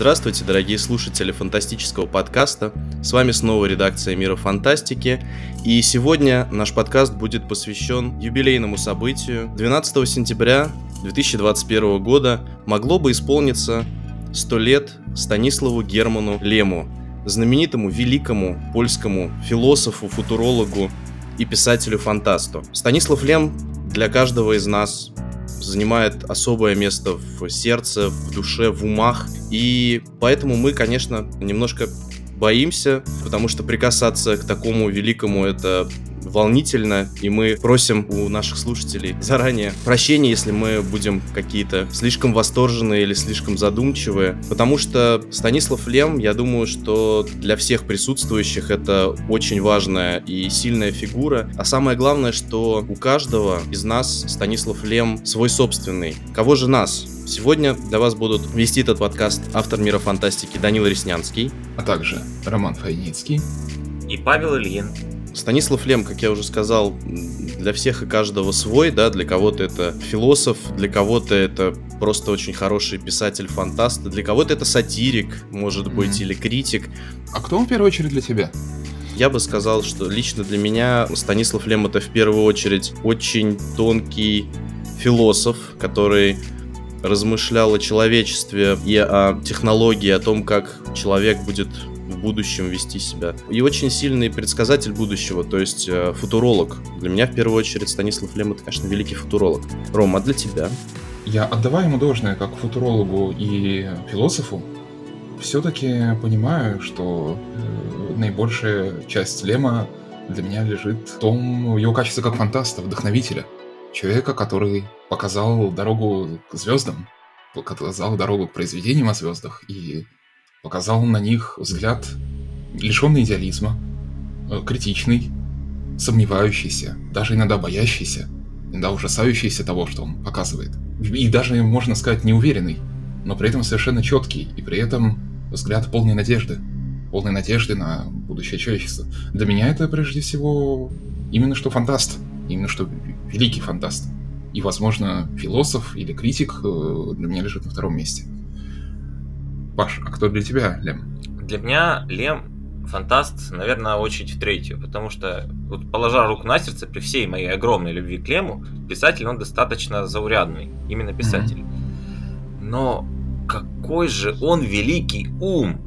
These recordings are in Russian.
Здравствуйте, дорогие слушатели фантастического подкаста. С вами снова редакция Мира Фантастики. И сегодня наш подкаст будет посвящен юбилейному событию. 12 сентября 2021 года могло бы исполниться 100 лет Станиславу Герману Лему, знаменитому великому польскому философу, футурологу и писателю-фантасту. Станислав Лем для каждого из нас занимает особое место в сердце, в душе, в умах. И поэтому мы, конечно, немножко боимся, потому что прикасаться к такому великому это волнительно, и мы просим у наших слушателей заранее прощения, если мы будем какие-то слишком восторженные или слишком задумчивые, потому что Станислав Лем, я думаю, что для всех присутствующих это очень важная и сильная фигура, а самое главное, что у каждого из нас Станислав Лем свой собственный. Кого же нас? Сегодня для вас будут вести этот подкаст автор мира фантастики Данила Реснянский, а также Роман Файницкий и Павел Ильин. Станислав Лем, как я уже сказал, для всех и каждого свой, да, для кого-то это философ, для кого-то это просто очень хороший писатель-фантаст, для кого-то это сатирик, может быть, mm-hmm. или критик. А кто он в первую очередь для тебя? Я бы сказал, что лично для меня Станислав Лем это в первую очередь очень тонкий философ, который размышлял о человечестве и о технологии, о том, как человек будет будущем вести себя. И очень сильный предсказатель будущего, то есть э, футуролог. Для меня в первую очередь Станислав Лем это, конечно, великий футуролог. Рома, а для тебя? Я отдавая ему должное как футурологу и философу, все-таки понимаю, что э, наибольшая часть Лема для меня лежит в том его качестве как фантаста, вдохновителя. Человека, который показал дорогу к звездам, показал дорогу к произведениям о звездах и показал на них взгляд лишенный идеализма, э, критичный, сомневающийся, даже иногда боящийся, иногда ужасающийся того, что он показывает. И даже, можно сказать, неуверенный, но при этом совершенно четкий, и при этом взгляд полной надежды. Полной надежды на будущее человечества. Для меня это прежде всего именно что фантаст, именно что великий фантаст. И, возможно, философ или критик э, для меня лежит на втором месте. Паш, а кто для тебя Лем? Для меня Лем фантаст, наверное, очередь в третью, потому что, вот, положа руку на сердце, при всей моей огромной любви к Лему, писатель, он достаточно заурядный, именно писатель. Mm-hmm. Но какой же он великий ум!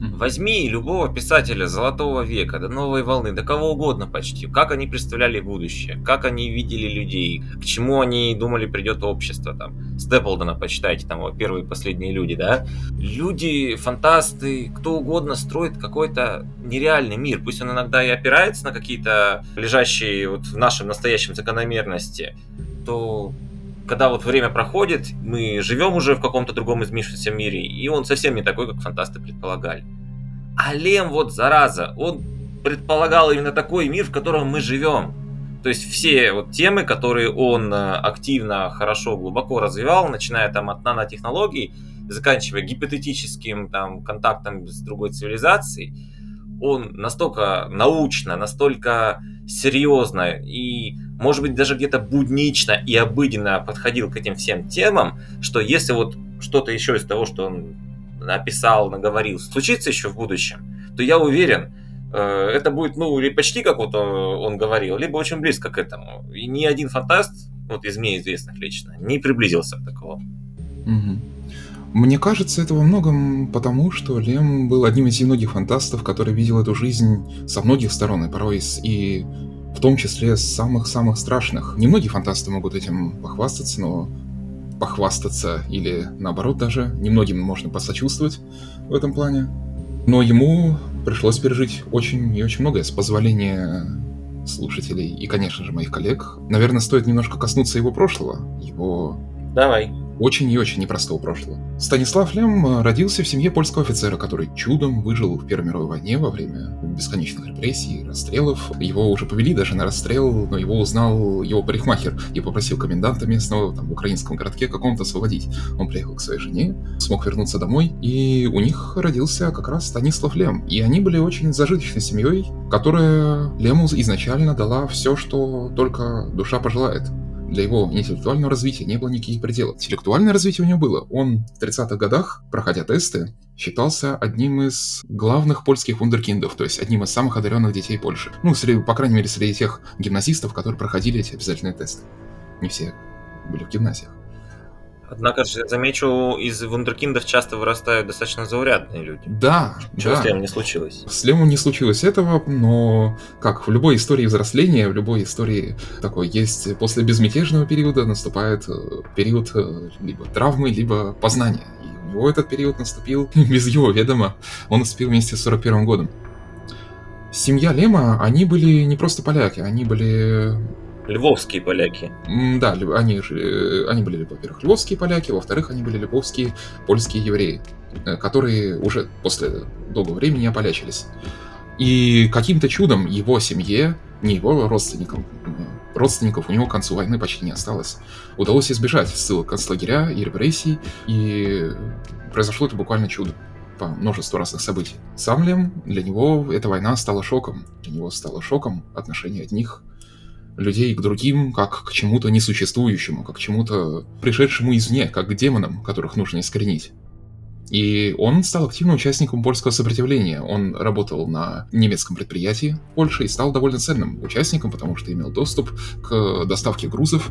Возьми любого писателя Золотого века, до Новой волны, до кого угодно почти. Как они представляли будущее, как они видели людей, к чему они думали придет общество. Там, Степлдона почитайте, там его первые и последние люди, да. Люди, фантасты, кто угодно строит какой-то нереальный мир. Пусть он иногда и опирается на какие-то лежащие вот в нашем настоящем закономерности, то когда вот время проходит, мы живем уже в каком-то другом изменившемся мире, и он совсем не такой, как фантасты предполагали. А Лем вот, зараза, он предполагал именно такой мир, в котором мы живем. То есть все вот темы, которые он э, активно, хорошо, глубоко развивал, начиная там от нанотехнологий, заканчивая гипотетическим там контактом с другой цивилизацией, он настолько научно, настолько серьезно и, может быть, даже где-то буднично и обыденно подходил к этим всем темам, что если вот что-то еще из того, что он написал, наговорил, случится еще в будущем, то я уверен, э, это будет, ну, или почти как вот он говорил, либо очень близко к этому. И ни один фантаст, вот из мне известных лично, не приблизился к такому. Угу. Мне кажется, это во многом потому, что Лем был одним из немногих фантастов, который видел эту жизнь со многих сторон, и порой и в том числе самых-самых страшных. Немногие фантасты могут этим похвастаться, но похвастаться или наоборот даже, немногим можно посочувствовать в этом плане. Но ему пришлось пережить очень и очень многое с позволения слушателей и, конечно же, моих коллег. Наверное, стоит немножко коснуться его прошлого, его... Давай очень и очень непростого прошлого. Станислав Лем э, родился в семье польского офицера, который чудом выжил в Первой мировой войне во время бесконечных репрессий, расстрелов. Его уже повели даже на расстрел, но его узнал его парикмахер и попросил коменданта местного там, в украинском городке каком-то освободить. Он приехал к своей жене, смог вернуться домой, и у них родился как раз Станислав Лем. И они были очень зажиточной семьей, которая Лему изначально дала все, что только душа пожелает. Для его интеллектуального развития не было никаких пределов. Интеллектуальное развитие у него было. Он в 30-х годах, проходя тесты, считался одним из главных польских вундеркиндов, то есть одним из самых одаренных детей Польши. Ну, среди, по крайней мере, среди тех гимназистов, которые проходили эти обязательные тесты. Не все были в гимназиях. Однако же, замечу, из вундеркиндов часто вырастают достаточно заурядные люди. Да, Чего да. с Лемом не случилось? С Лемом не случилось этого, но как в любой истории взросления, в любой истории такой есть после безмятежного периода наступает э, период э, либо травмы, либо познания. И у него этот период наступил без его ведома. Он наступил вместе с 41 годом. Семья Лема, они были не просто поляки, они были Львовские поляки. Да, они, э, они были, во-первых, львовские поляки, во-вторых, они были львовские польские евреи, э, которые уже после долгого времени ополячились. И каким-то чудом его семье, не его родственникам, родственников у него к концу войны почти не осталось, удалось избежать ссылок концлагеря и репрессий, и произошло это буквально чудо по множеству разных событий. Сам Лем, для него эта война стала шоком. Для него стало шоком отношение одних людей к другим, как к чему-то несуществующему, как к чему-то пришедшему извне, как к демонам, которых нужно искоренить. И он стал активным участником польского сопротивления. Он работал на немецком предприятии в Польше и стал довольно ценным участником, потому что имел доступ к доставке грузов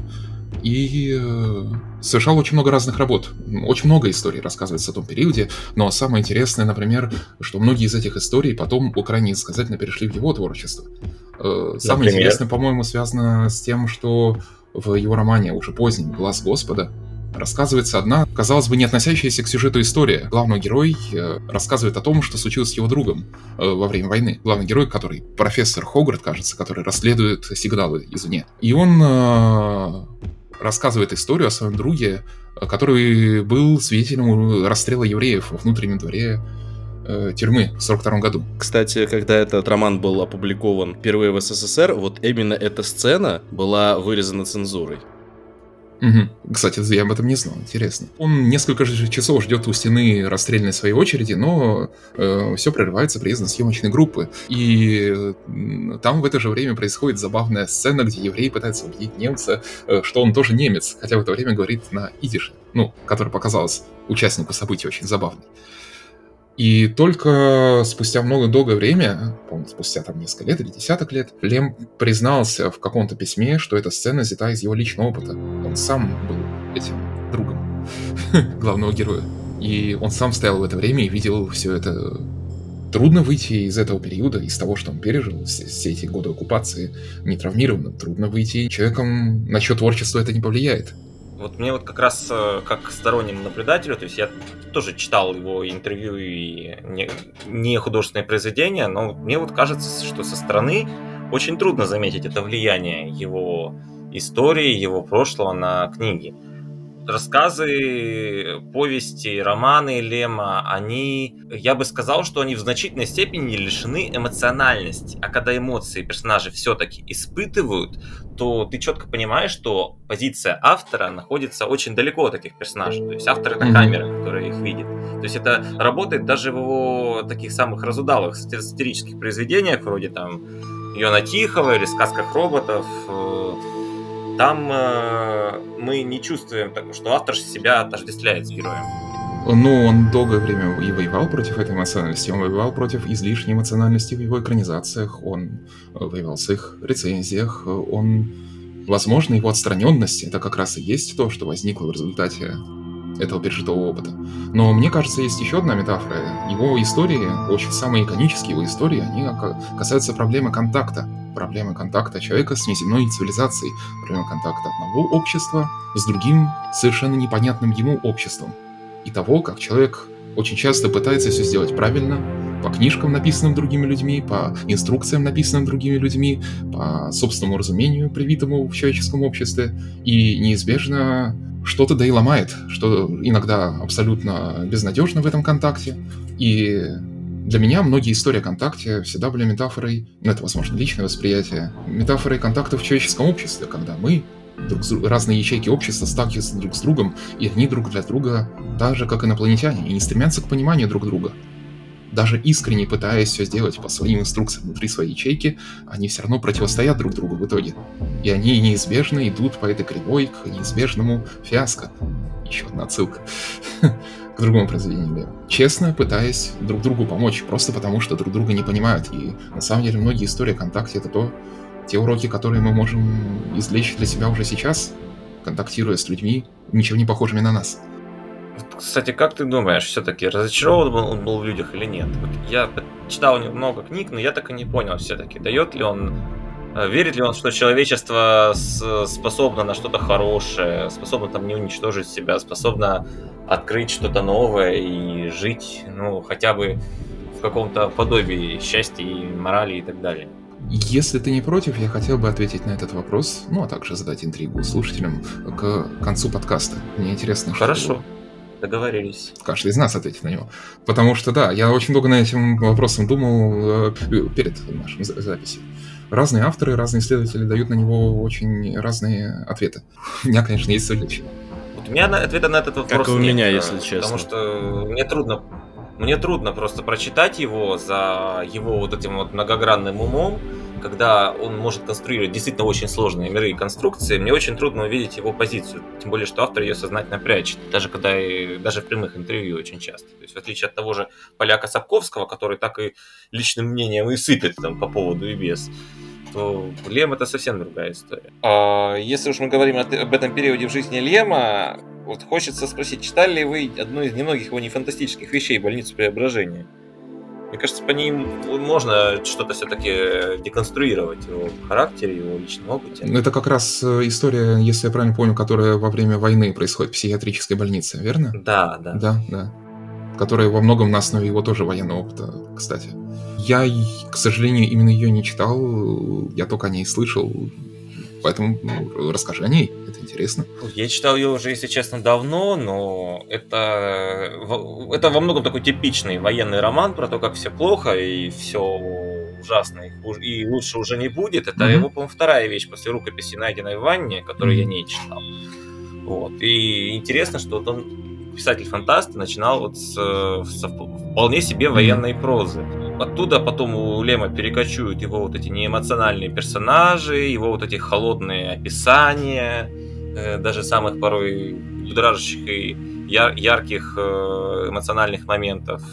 и э, совершал очень много разных работ. Очень много историй рассказывается о том периоде, но самое интересное, например, что многие из этих историй потом, крайне сказательно, перешли в его творчество. Э, Самое Например? интересное, по-моему, связано с тем, что в его романе, уже позднем, «Глаз Господа», рассказывается одна, казалось бы, не относящаяся к сюжету история. Главный герой э, рассказывает о том, что случилось с его другом э, во время войны. Главный герой, который профессор Хогарт, кажется, который расследует сигналы извне. И он рассказывает историю о своем друге, который был свидетелем расстрела евреев во внутреннем дворе э, тюрьмы в 42 году. Кстати, когда этот роман был опубликован впервые в СССР, вот именно эта сцена была вырезана цензурой. Мгм. Кстати, я об этом не знал, интересно. Он несколько же часов ждет у стены расстрельной своей очереди, но все прерывается приездом съемочной группы. И там в это же время происходит забавная сцена, где еврей пытается убедить немца, э, что он тоже немец, хотя в это время говорит на идише, ну, который показалось участнику событий очень забавной. И только спустя много долгое время, по-моему, спустя там несколько лет или десяток лет, Лем признался в каком-то письме, что эта сцена взята из его личного опыта. Он сам был этим другом главного героя. И он сам стоял в это время и видел все это. Трудно выйти из этого периода, из того, что он пережил, все, все эти годы оккупации, нетравмированным. Трудно выйти человеком, на чье творчество это не повлияет. Вот мне вот как раз э, как стороннему наблюдателю, то есть я тоже читал его интервью и не, не художественные произведения, но мне вот кажется, что со стороны очень трудно заметить это влияние его истории, его прошлого на книги. Рассказы, повести, романы Лема, они, я бы сказал, что они в значительной степени лишены эмоциональности. А когда эмоции персонажи все-таки испытывают, то ты четко понимаешь, что позиция автора находится очень далеко от этих персонажей. То есть автор это камера, которая их видит. То есть это работает даже в его таких самых разудалых сати- сатирических произведениях, вроде там Йона Тихого или сказках роботов. Там э, мы не чувствуем, что автор себя отождествляет с героем. Ну, он долгое время и воевал против этой эмоциональности, он воевал против излишней эмоциональности в его экранизациях, он э, воевал в их рецензиях, э, он... Возможно, его отстраненность это как раз и есть то, что возникло в результате этого пережитого опыта. Но мне кажется, есть еще одна метафора. Его истории, очень самые иконические его истории, они касаются проблемы контакта. Проблемы контакта человека с неземной цивилизацией. Проблемы контакта одного общества с другим, совершенно непонятным ему обществом и того, как человек очень часто пытается все сделать правильно, по книжкам, написанным другими людьми, по инструкциям, написанным другими людьми, по собственному разумению, привитому в человеческом обществе, и неизбежно что-то да и ломает, что иногда абсолютно безнадежно в этом контакте. И для меня многие истории о контакте всегда были метафорой, ну это, возможно, личное восприятие, метафорой контакта в человеческом обществе, когда мы друг с разные ячейки общества сталкиваются друг с другом, и они друг для друга, так же, как инопланетяне, и не стремятся к пониманию друг друга. Даже искренне пытаясь все сделать по своим инструкциям внутри своей ячейки, они все равно противостоят друг другу в итоге. И они неизбежно идут по этой кривой к неизбежному фиаско. Еще одна отсылка к другому произведению Лео. Честно пытаясь друг другу помочь, просто потому что друг друга не понимают. И на самом деле многие истории ВКонтакте это то, те уроки, которые мы можем извлечь для себя уже сейчас, контактируя с людьми, ничего не похожими на нас. Кстати, как ты думаешь, все-таки разочарован он был в людях или нет? Вот я читал много книг, но я так и не понял все-таки, дает ли он, э, верит ли он, что человечество способно на что-то хорошее, способно там не уничтожить себя, способно открыть что-то новое и жить, ну, хотя бы в каком-то подобии счастья и морали и так далее. Если ты не против, я хотел бы ответить на этот вопрос, ну а также задать интригу слушателям к концу подкаста. Мне интересно, Хорошо. что... Договорились. Каждый из нас ответит на него. Потому что, да, я очень долго над этим вопросом думал э, перед нашим записью. Разные авторы, разные исследователи дают на него очень разные ответы. У меня, конечно, есть свой личный. Вот у меня ответа на этот вопрос Как и у нет, меня, э, если честно. Потому что мне трудно мне трудно просто прочитать его за его вот этим вот многогранным умом, когда он может конструировать действительно очень сложные миры и конструкции, мне очень трудно увидеть его позицию. Тем более, что автор ее сознательно прячет, даже когда и, даже в прямых интервью очень часто. То есть, в отличие от того же поляка Сапковского, который так и личным мнением и сыпет там по поводу и без, то Лем это совсем другая история. А если уж мы говорим об этом периоде в жизни Лема, вот хочется спросить, читали ли вы одну из немногих его нефантастических вещей «Больницу преображения»? Мне кажется, по ним можно что-то все-таки деконструировать его характере, его личном опыте. Ну, это как раз э, история, если я правильно помню, которая во время войны происходит в психиатрической больнице, верно? Да, да. Да, да. Которая во многом на основе его тоже военного опыта, кстати. Я, к сожалению, именно ее не читал, я только о ней слышал, поэтому ну, расскажи о ней интересно. Я читал ее уже, если честно, давно, но это, это во многом такой типичный военный роман про то, как все плохо и все ужасно, и лучше уже не будет. Это mm-hmm. его, по-моему, вторая вещь после рукописи, найденной в ванне, которую я не читал. Вот. И интересно, что вот он, писатель-фантаст, начинал вот с, с вполне себе военной прозы. Оттуда потом у Лема перекочуют его вот эти неэмоциональные персонажи, его вот эти холодные описания, Э, даже самых порой будоражащих и яр- ярких э, эмоциональных моментов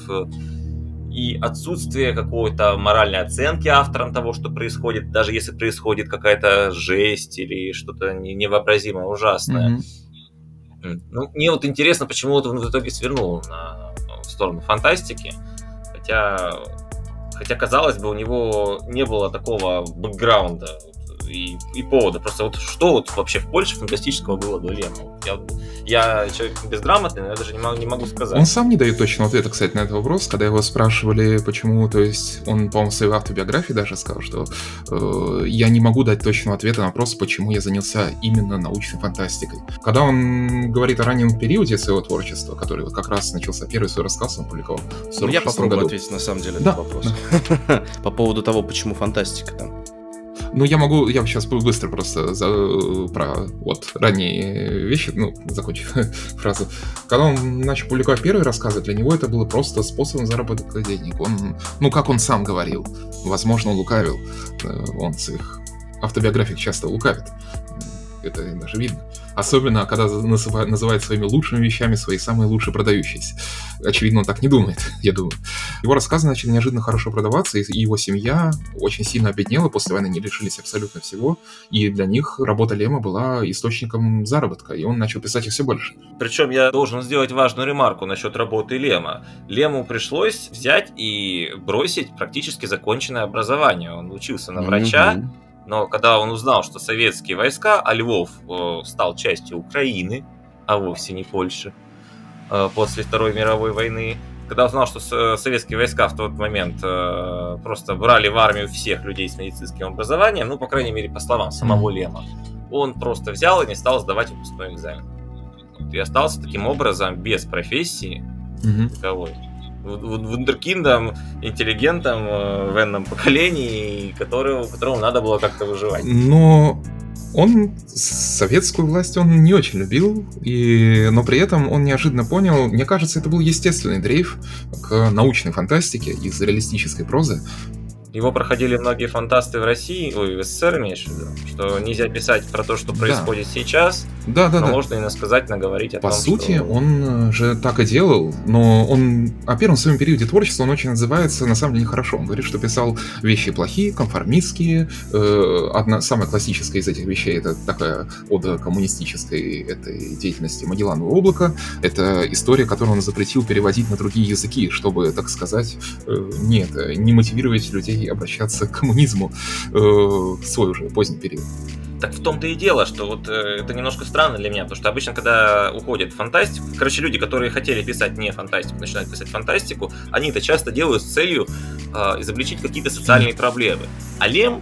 и отсутствие какой-то моральной оценки автором того, что происходит, даже если происходит какая-то жесть или что-то невообразимо ужасное. Mm-hmm. Ну, мне вот интересно, почему вот он в итоге свернул на, в сторону фантастики, хотя, хотя казалось бы, у него не было такого бэкграунда и, и повода. Просто вот что вот вообще в Польше фантастического было до Лема? Я, я человек безграмотный, но я даже не могу, не могу сказать. Он сам не дает точного ответа, кстати, на этот вопрос. Когда его спрашивали, почему, то есть он, по-моему, в своей автобиографии даже сказал, что э, я не могу дать точного ответа на вопрос, почему я занялся именно научной фантастикой. Когда он говорит о раннем периоде своего творчества, который вот как раз начался первый свой рассказ, он публиковал в ну, Я попробую году. ответить на самом деле на да, этот вопрос. Да. По поводу того, почему фантастика там. Ну, я могу, я сейчас быстро просто за, про вот ранние вещи, ну, закончив фразу. Когда он начал публиковать первые рассказы, для него это было просто способом заработка денег. Он, ну, как он сам говорил, возможно, лукавил. Э, он в своих автобиографиях часто лукавит. Это даже видно. Особенно, когда называет, называет своими лучшими вещами свои самые лучшие продающиеся. Очевидно, он так не думает, я думаю. Его рассказы начали неожиданно хорошо продаваться, и его семья очень сильно обеднела, после войны они лишились абсолютно всего, и для них работа Лема была источником заработка, и он начал писать их все больше. Причем я должен сделать важную ремарку насчет работы Лема. Лему пришлось взять и бросить практически законченное образование. Он учился на врача, mm-hmm но когда он узнал, что советские войска, а Львов э, стал частью Украины, а вовсе не Польши, э, после Второй мировой войны, когда узнал, что советские войска в тот момент э, просто брали в армию всех людей с медицинским образованием, ну, по крайней мере, по словам самого Лема, он просто взял и не стал сдавать выпускной экзамен. И остался таким образом без профессии mm-hmm. таковой вундеркиндом, интеллигентом э, в энном поколении, которого, которому надо было как-то выживать. Но Он советскую власть он не очень любил, и, но при этом он неожиданно понял, мне кажется, это был естественный дрейф к научной фантастике из реалистической прозы, его проходили многие фантасты в России, ой, в СССР имеешь в виду, что нельзя писать про то, что происходит да. сейчас, да, да, но да. можно и насказать, наговорить о По том, сути, что... он же так и делал, но он о первом своем периоде творчества он очень отзывается на самом деле хорошо. Он говорит, что писал вещи плохие, конформистские. Э, одна самая классическая из этих вещей это такая ода коммунистической этой деятельности Магелланового облака. Это история, которую он запретил переводить на другие языки, чтобы, так сказать, э, нет, не мотивировать людей обращаться к коммунизму э, в свой уже поздний период. Так в том-то и дело, что вот э, это немножко странно для меня, потому что обычно, когда уходит фантастика, короче, люди, которые хотели писать не фантастику, начинают писать фантастику, они это часто делают с целью э, изобличить какие-то социальные проблемы. А Лем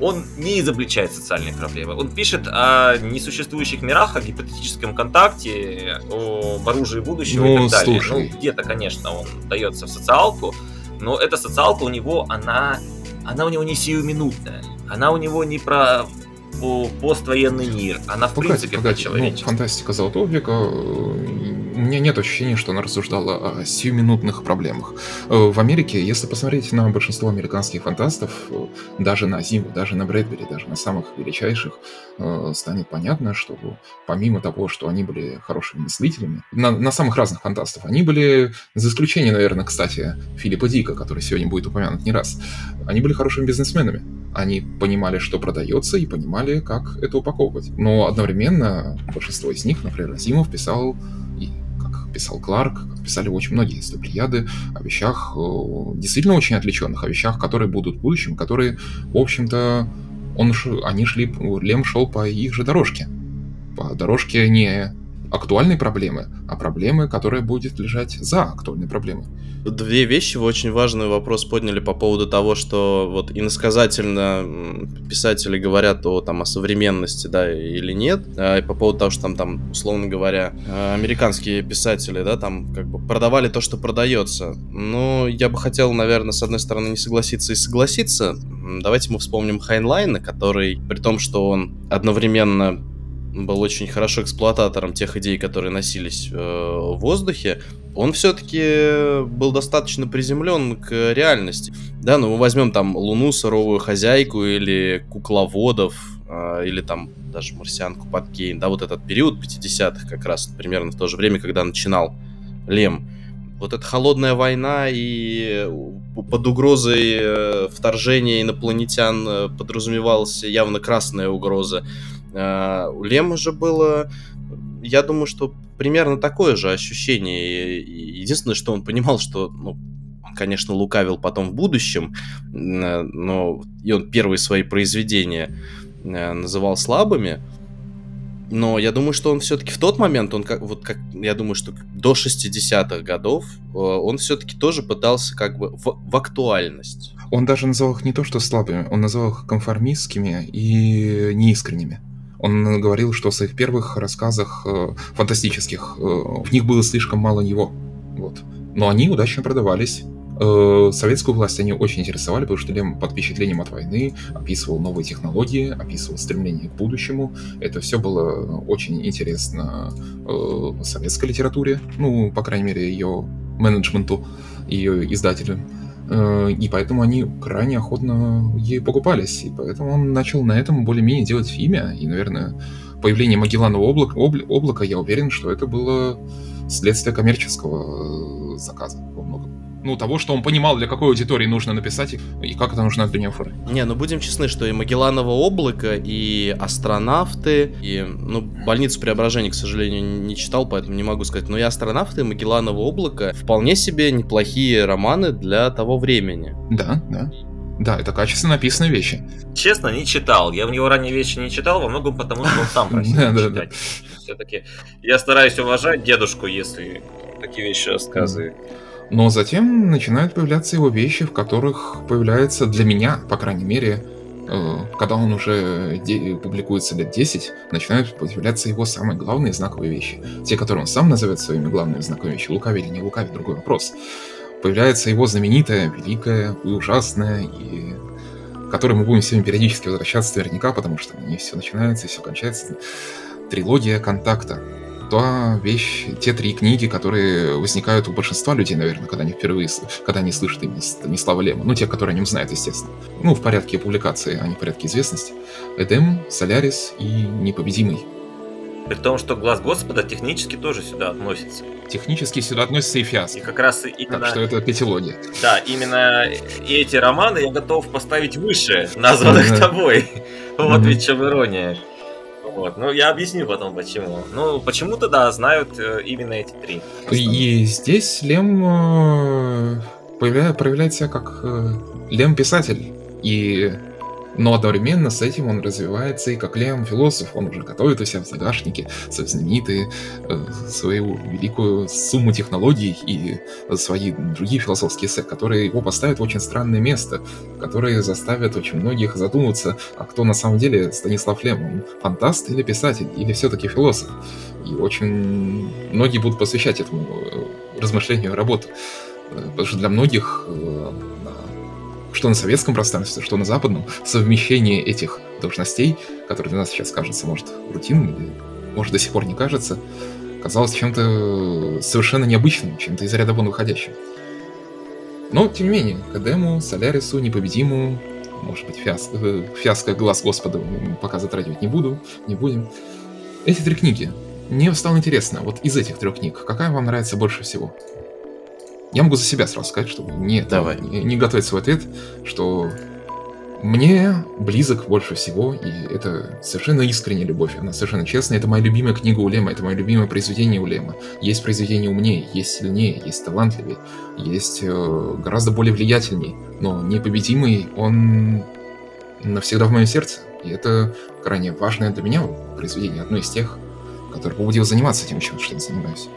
он не изобличает социальные проблемы. Он пишет о несуществующих мирах, о гипотетическом контакте, об оружии будущего ну, и так далее. Слушай. Ну, где-то, конечно, он дается в социалку, но эта социалка у него, она, она у него не сиюминутная. Она у него не про поствоенный мир. Она в погоди, принципе погоди. про Ну, фантастика Золотого века у меня нет ощущения, что она рассуждала о сиюминутных проблемах. Э, в Америке, если посмотреть на большинство американских фантастов, э, даже на Зиму, даже на Брэдбери, даже на самых величайших, э, станет понятно, что помимо того, что они были хорошими мыслителями, на, на самых разных фантастов, они были, за исключением, наверное, кстати, Филиппа Дика, который сегодня будет упомянут не раз, они были хорошими бизнесменами. Они понимали, что продается, и понимали, как это упаковывать. Но одновременно большинство из них, например, Азимов писал писал Кларк, писали очень многие из Плеяды о вещах действительно очень отвлеченных, о вещах, которые будут в будущем, которые, в общем-то, он, они шли, Лем шел по их же дорожке. По дорожке не актуальной проблемы, а проблемы, которая будет лежать за актуальной проблемой. Две вещи вы очень важный вопрос подняли по поводу того, что вот иносказательно писатели говорят о, там, о современности, да, или нет, а, и по поводу того, что там, там, условно говоря, американские писатели, да, там, как бы продавали то, что продается. Но я бы хотел, наверное, с одной стороны, не согласиться и согласиться. Давайте мы вспомним Хайнлайна, который, при том, что он одновременно был очень хорошо эксплуататором тех идей, которые носились э, в воздухе, он все-таки был достаточно приземлен к реальности. Да, ну мы возьмем там Луну, Суровую Хозяйку или Кукловодов, э, или там даже Марсианку под Кейн, да, вот этот период 50-х как раз примерно в то же время, когда начинал Лем. Вот эта холодная война и под угрозой э, вторжения инопланетян э, подразумевалась явно красная угроза. А, у Лема же было, я думаю, что примерно такое же ощущение. Единственное, что он понимал, что, ну, он, конечно, лукавил потом в будущем, но и он первые свои произведения э, называл слабыми. Но я думаю, что он все-таки в тот момент, он как, вот как, я думаю, что до 60-х годов, э, он все-таки тоже пытался как бы в, в актуальность. Он даже называл их не то что слабыми, он называл их конформистскими и неискренними. Он говорил, что в своих первых рассказах э, фантастических э, в них было слишком мало него. Вот. Но они удачно продавались. Э, советскую власть они очень интересовали, потому что Лем под впечатлением от войны описывал новые технологии, описывал стремление к будущему. Это все было очень интересно э, советской литературе, ну, по крайней мере, ее менеджменту, ее издателям. Э, и поэтому они крайне охотно ей покупались. И поэтому он начал на этом более-менее делать имя. И, наверное, появление Магелланового облака, облака, я уверен, что это было следствие коммерческого э, заказа ну, того, что он понимал, для какой аудитории нужно написать и как это нужно для него оформить. Не, ну будем честны, что и Магелланово облако, и астронавты, и, ну, Больницу преображения, к сожалению, не читал, поэтому не могу сказать, но и астронавты, и Магелланово облако вполне себе неплохие романы для того времени. Да, да. Да, это качественно написанные вещи. Честно, не читал. Я в него ранние вещи не читал, во многом потому, что он сам просил читать. Все-таки я стараюсь уважать дедушку, если такие вещи рассказывает. Но затем начинают появляться его вещи, в которых появляется для меня, по крайней мере, э, когда он уже публикуется лет 10, начинают появляться его самые главные знаковые вещи. Те, которые он сам назовет своими главными знаковыми вещами, лукавить или не лукавить, другой вопрос. Появляется его знаменитая, великая и ужасная, и к которой мы будем сегодня периодически возвращаться наверняка, потому что не все начинается и все кончается. Трилогия контакта. Та вещь, те три книги, которые возникают у большинства людей, наверное, когда они впервые, когда они слышат имя Станислава Лема. Ну, те, которые о нем знают, естественно. Ну, в порядке публикации, а не в порядке известности. Эдем, Солярис и Непобедимый. При том, что глаз Господа технически тоже сюда относится. Технически сюда относится и фиаско. И как раз именно... Так что это пятилогия. Да, именно эти романы я готов поставить выше названных тобой. Вот ведь чем ирония. Вот. Ну, я объясню потом, почему. Ну, почему-то, да, знают э, именно эти три. И здесь Лем э, проявляет себя как э, Лем-писатель. И но одновременно с этим он развивается и как Лем философ. Он уже готовит у себя в загашнике свои знаменитые, э, свою великую сумму технологий и свои другие философские эссе, которые его поставят в очень странное место, которые заставят очень многих задуматься, а кто на самом деле Станислав Лем, он фантаст или писатель, или все-таки философ. И очень многие будут посвящать этому э, размышлению работу. Э, потому что для многих что на советском пространстве, что на западном, совмещение этих должностей, которые для нас сейчас кажется, может, рутинным может, до сих пор не кажется, казалось чем-то совершенно необычным, чем-то из ряда вон выходящим. Но, тем не менее, Кадему, Солярису, Непобедиму, может быть, фиас... Э, фиаско Глаз Господа пока затрагивать не буду, не будем. Эти три книги. Мне стало интересно, вот из этих трех книг, какая вам нравится больше всего? Я могу за себя сразу сказать, чтобы не, Давай. не, не готовить свой ответ, что мне близок больше всего, и это совершенно искренняя любовь, она совершенно честная. Это моя любимая книга Улема, это мое любимое произведение Улема. Есть произведение умнее, есть сильнее, есть талантливее, есть э, гораздо более влиятельнее, но непобедимый он навсегда в моем сердце. И это крайне важное для меня произведение, одно из тех, которое побудило заниматься тем, чем я занимаюсь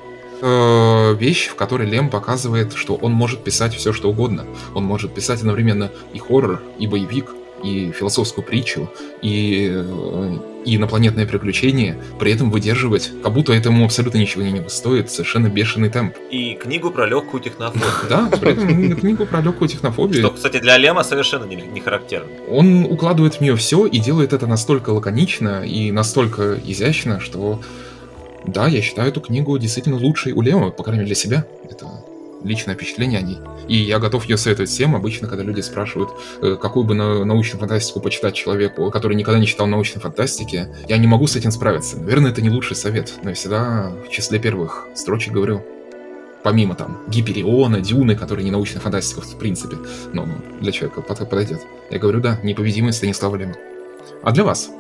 э, вещь, в которой Лем показывает, что он может писать все, что угодно. Он может писать одновременно и хоррор, и боевик, и философскую притчу, и, э, и инопланетное приключение, при этом выдерживать, как будто этому абсолютно ничего не стоит, совершенно бешеный темп. И книгу про легкую технофобию. Да, при этом книгу про легкую технофобию. Что, кстати, для Лема совершенно не характерно. Он укладывает в нее все и делает это настолько лаконично и настолько изящно, что да, я считаю эту книгу действительно лучшей у Лео, по крайней мере для себя. Это личное впечатление о ней. И я готов ее советовать всем. Обычно, когда люди спрашивают, э, какую бы научную фантастику почитать человеку, который никогда не читал научной фантастики, я не могу с этим справиться. Наверное, это не лучший совет, но я всегда в числе первых строчек говорю, помимо там Гипериона, Дюны, которые не научная фантастика в принципе, но для человека подойдет. Я говорю, да, непобедимый Станислав Лема. А для вас?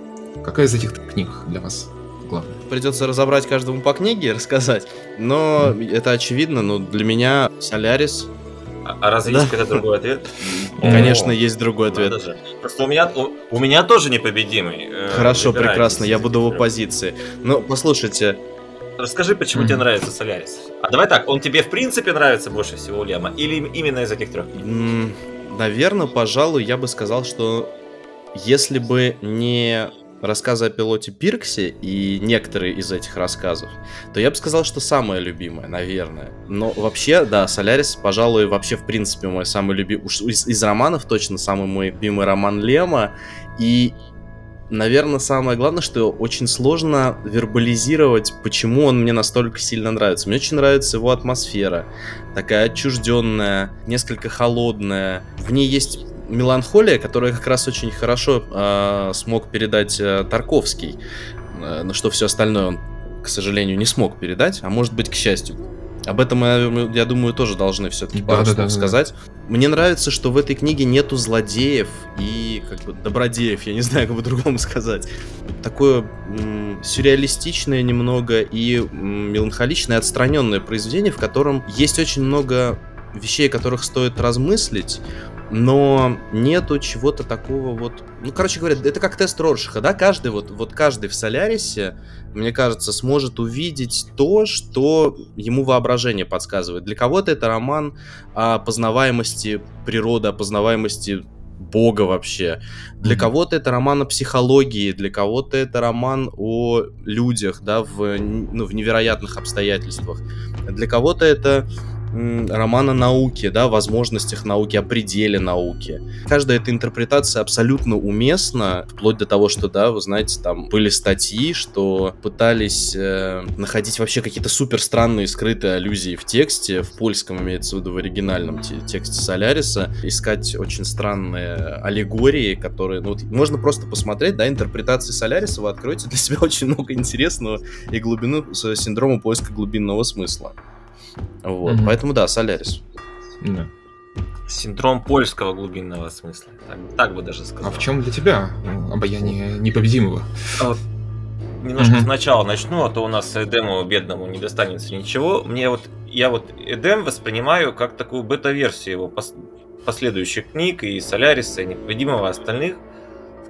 Какая из этих книг для вас главное. Придется разобрать каждому по книге и рассказать. Но mm. это очевидно, но для меня Солярис а, а разве да. есть какой-то другой ответ? Конечно, О, есть другой ответ. Просто у меня, у, у меня тоже непобедимый. Э, Хорошо, прекрасно, я буду в оппозиции. Ну, послушайте. Расскажи, почему тебе нравится Солярис. А давай так, он тебе в принципе нравится больше всего Лема? Или именно из этих трех книг? Mm, наверное, пожалуй, я бы сказал, что если бы не рассказы о пилоте Пирксе и некоторые из этих рассказов, то я бы сказал, что самое любимое, наверное. Но вообще, да, Солярис, пожалуй, вообще в принципе мой самый любимый, уж из, из романов точно самый мой любимый роман Лема. И наверное, самое главное, что очень сложно вербализировать, почему он мне настолько сильно нравится. Мне очень нравится его атмосфера, такая отчужденная, несколько холодная. В ней есть меланхолия, которая как раз очень хорошо э, смог передать э, Тарковский, э, на что все остальное он, к сожалению, не смог передать, а может быть, к счастью. Об этом, я, я думаю, тоже должны все-таки пару да, да, да, сказать. Да. Мне нравится, что в этой книге нету злодеев и как бы добродеев, я не знаю, как по-другому сказать. Такое м- сюрреалистичное немного и м- меланхоличное, отстраненное произведение, в котором есть очень много вещей, о которых стоит размыслить, но нету чего-то такого вот... Ну, короче говоря, это как тест Роршиха, да? Каждый вот, вот каждый в Солярисе, мне кажется, сможет увидеть то, что ему воображение подсказывает. Для кого-то это роман о познаваемости природы, о познаваемости Бога вообще. Для mm-hmm. кого-то это роман о психологии, для кого-то это роман о людях, да, в, ну, в невероятных обстоятельствах. Для кого-то это роман о науке, да, возможностях науки, о пределе науки. Каждая эта интерпретация абсолютно уместна, вплоть до того, что, да, вы знаете, там были статьи, что пытались э, находить вообще какие-то супер странные скрытые аллюзии в тексте, в польском имеется в виду в оригинальном тексте Соляриса, искать очень странные аллегории, которые, ну, вот, можно просто посмотреть, да, интерпретации Соляриса, вы откроете для себя очень много интересного и глубину синдрома поиска глубинного смысла. Вот, mm-hmm. поэтому да, Солярис. Да. Синдром польского глубинного смысла. Так, так бы даже сказал. А в чем для тебя обаяние непобедимого? А, немножко mm-hmm. сначала начну, а то у нас Эдему бедному не достанется ничего. Мне вот я вот Эдем воспринимаю как такую бета-версию его пос- последующих книг и Соляриса, и Непобедимого, остальных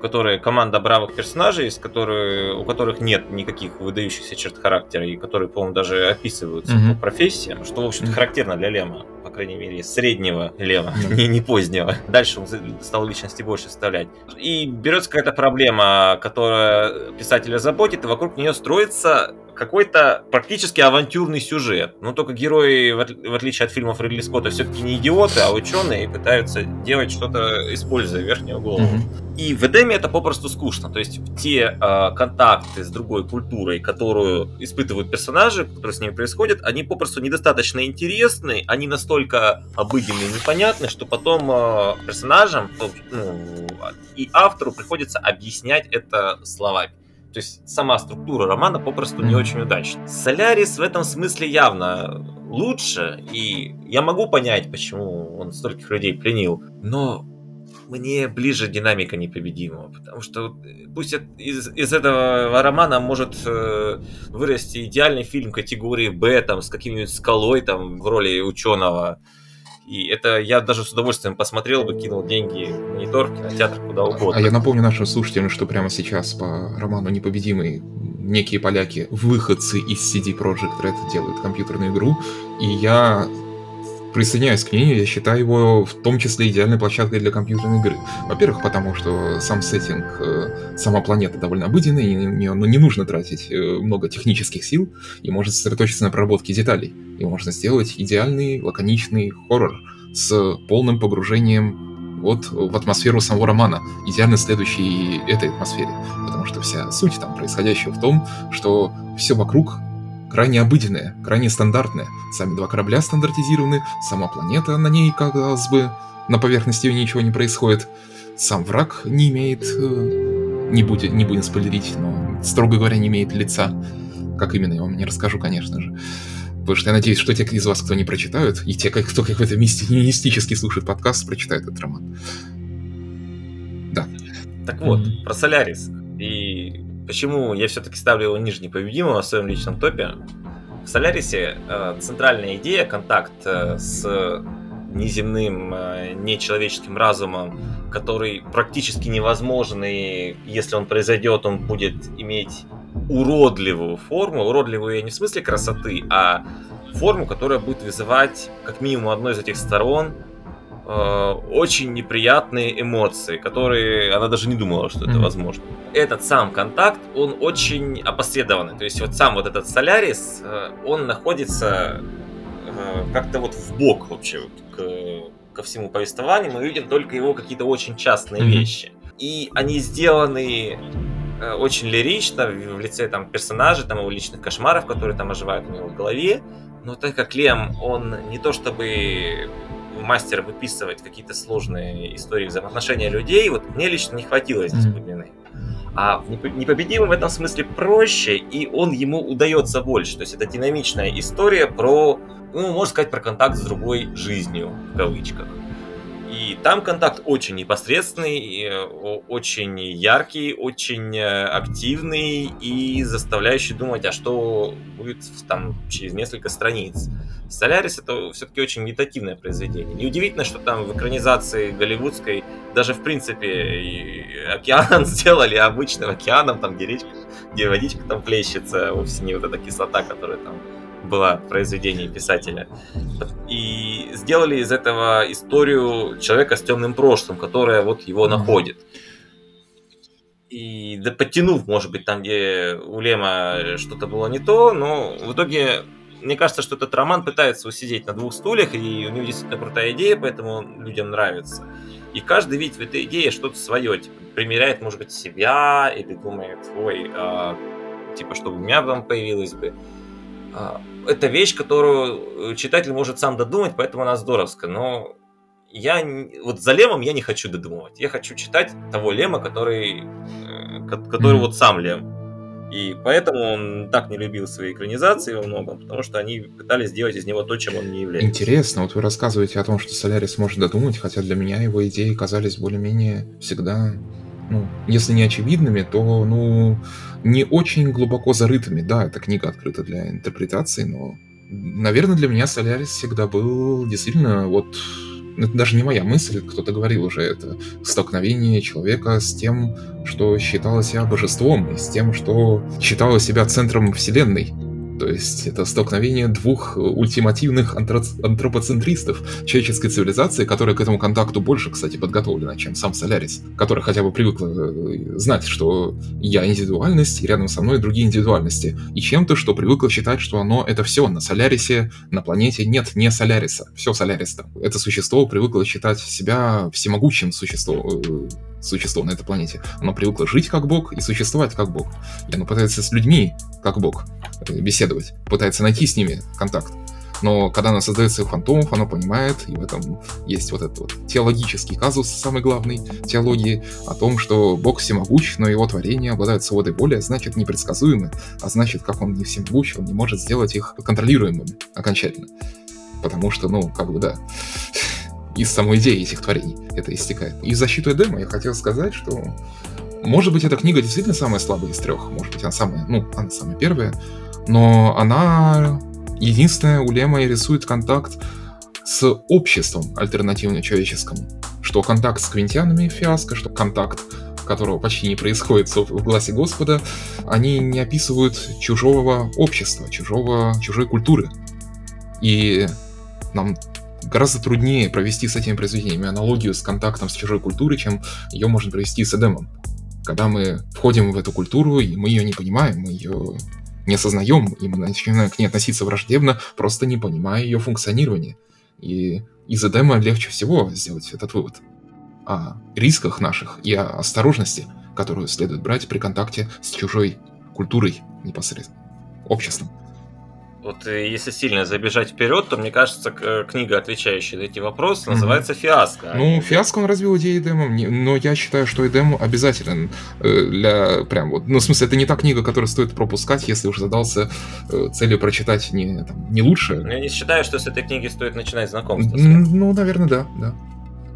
которой команда бравых персонажей, из которой, у которых нет никаких выдающихся черт характера, и которые, по-моему, даже описываются mm-hmm. по профессиям, что, в общем-то, mm-hmm. характерно для Лема, по крайней мере, среднего Лема, mm-hmm. не, не позднего. Дальше он стал личности больше вставлять. И берется какая-то проблема, которая писателя заботит, и вокруг нее строится какой-то практически авантюрный сюжет. Но только герои, в отличие от фильмов Ридли Скотта, все-таки не идиоты, а ученые и пытаются делать что-то, используя верхнюю голову. Mm-hmm. И в Эдеме это попросту скучно. То есть те э, контакты с другой культурой, которую испытывают персонажи, которые с ними происходят, они попросту недостаточно интересны, они настолько обыденные и непонятны, что потом э, персонажам ну, и автору приходится объяснять это словами. То есть сама структура романа попросту не очень удачна. Солярис в этом смысле явно лучше, и я могу понять, почему он стольких людей пленил, но мне ближе динамика непобедимого, потому что э, пусть из, из этого романа может э, вырасти идеальный фильм категории Б, там, с каким-нибудь скалой, там, в роли ученого, и это я даже с удовольствием посмотрел бы, кинул деньги в монитор, кинотеатр, куда угодно. А я напомню нашим слушателям, что прямо сейчас по роману «Непобедимый» некие поляки, выходцы из CD Projekt Red, делают компьютерную игру, и я присоединяюсь к ней, я считаю его в том числе идеальной площадкой для компьютерной игры. Во-первых, потому что сам сеттинг, э, сама планета довольно обыденная, и нее ну, не нужно тратить э, много технических сил, и можно сосредоточиться на проработке деталей. И можно сделать идеальный, лаконичный хоррор с полным погружением вот в атмосферу самого романа, идеально следующей этой атмосфере. Потому что вся суть там происходящего в том, что все вокруг крайне обыденная, крайне стандартная. Сами два корабля стандартизированы, сама планета на ней, казалось бы, на поверхности ничего не происходит. Сам враг не имеет, э, не, будет, не будем спойлерить, но, строго говоря, не имеет лица. Как именно, я вам не расскажу, конечно же. Потому что я надеюсь, что те из вас, кто не прочитают, и те, кто какой-то мистически слушает подкаст, прочитают этот роман. Да. Так вот, mm-hmm. про Солярис. И Почему я все-таки ставлю его ниже непобедимого в своем личном топе? В Солярисе э, центральная идея, контакт э, с неземным, э, нечеловеческим разумом, который практически невозможен, и если он произойдет, он будет иметь уродливую форму. Уродливую я не в смысле красоты, а форму, которая будет вызывать как минимум одной из этих сторон Э, очень неприятные эмоции, которые она даже не думала, что это mm-hmm. возможно. Этот сам контакт, он очень опосредованный. То есть вот сам вот этот Солярис, э, он находится э, как-то вот в бок вообще вот к, ко всему повествованию. Мы видим только его какие-то очень частные mm-hmm. вещи. И они сделаны очень лирично в лице там персонажей, там его личных кошмаров, которые там оживают у него в голове. Но так как Лем, он не то чтобы мастер выписывать какие-то сложные истории взаимоотношения людей, вот мне лично не хватило здесь глубины. А в непобедимом в этом смысле проще, и он ему удается больше. То есть это динамичная история про, ну, можно сказать, про контакт с другой жизнью, в кавычках. Там контакт очень непосредственный, э, очень яркий, очень э, активный и заставляющий думать, а что будет там через несколько страниц. Солярис это все-таки очень медитативное произведение. Неудивительно, что там в экранизации голливудской даже в принципе океан сделали обычным океаном, там где речка, где водичка там плещется, вовсе не вот эта кислота, которая там была в произведении писателя. И сделали из этого историю человека с темным прошлым, которая вот его находит. И да, подтянув, может быть, там, где у Лема что-то было не то, но в итоге мне кажется, что этот роман пытается усидеть на двух стульях, и у него действительно крутая идея, поэтому людям нравится. И каждый видит в этой идее что-то свое, типа, примеряет, может быть, себя, или думает, ой, а, типа, чтобы у меня там появилось бы. А, это вещь, которую читатель может сам додумать, поэтому она здоровская, но я вот за Лемом я не хочу додумывать. Я хочу читать того Лема, который, э, который mm-hmm. вот сам Лем. И поэтому он так не любил свои экранизации во многом, потому что они пытались сделать из него то, чем он не является. Интересно, вот вы рассказываете о том, что Солярис может додумать, хотя для меня его идеи казались более-менее всегда, ну, если не очевидными, то, ну, не очень глубоко зарытыми. Да, эта книга открыта для интерпретации, но, наверное, для меня Солярис всегда был действительно вот это даже не моя мысль, кто-то говорил уже, это столкновение человека с тем, что считало себя божеством, и с тем, что считало себя центром вселенной. То есть это столкновение двух ультимативных антропоцентристов человеческой цивилизации, которая к этому контакту больше, кстати, подготовлена, чем сам Солярис, который хотя бы привыкла э, знать, что я индивидуальность, и рядом со мной другие индивидуальности, и чем-то, что привыкла считать, что оно это все. На Солярисе, на планете нет не Соляриса, все Солярис там. Это существо привыкло считать себя всемогущим существом, э, существо на этой планете. Оно привыкло жить как бог и существовать как бог. И оно пытается с людьми как бог э, беседовать, пытается найти с ними контакт. Но когда оно создает своих фантомов, оно понимает, и в этом есть вот этот вот теологический казус, самый главный теологии, о том, что Бог всемогущ, но его творения обладают свободой воли, а значит непредсказуемы, а значит, как он не всемогущ, он не может сделать их контролируемыми окончательно. Потому что, ну, как бы, да, из самой идеи этих творений это истекает. И в защиту Эдема я хотел сказать, что может быть эта книга действительно самая слабая из трех, может быть она самая, ну, она самая первая, но она единственная у Лема рисует контакт с обществом альтернативно человеческому. Что контакт с квинтианами фиаско, что контакт которого почти не происходит в гласе Господа, они не описывают чужого общества, чужого, чужой культуры. И нам гораздо труднее провести с этими произведениями аналогию с контактом с чужой культурой, чем ее можно провести с Эдемом. Когда мы входим в эту культуру, и мы ее не понимаем, мы ее не осознаем, и мы начинаем к ней относиться враждебно, просто не понимая ее функционирования. И из Эдема легче всего сделать этот вывод. О рисках наших и о осторожности, которую следует брать при контакте с чужой культурой непосредственно, обществом. Вот э, если сильно забежать вперед, то мне кажется, э, книга, отвечающая на эти вопросы, называется «Фиаско». Ну, «Фиаско» он развил идеи Эдемом, но я считаю, что Эдем обязателен э, для прям вот... Ну, в смысле, это не та книга, которую стоит пропускать, если уже задался целью прочитать не, там, не лучше. Я не считаю, что с этой книги стоит начинать знакомство. Ну, наверное, да, да.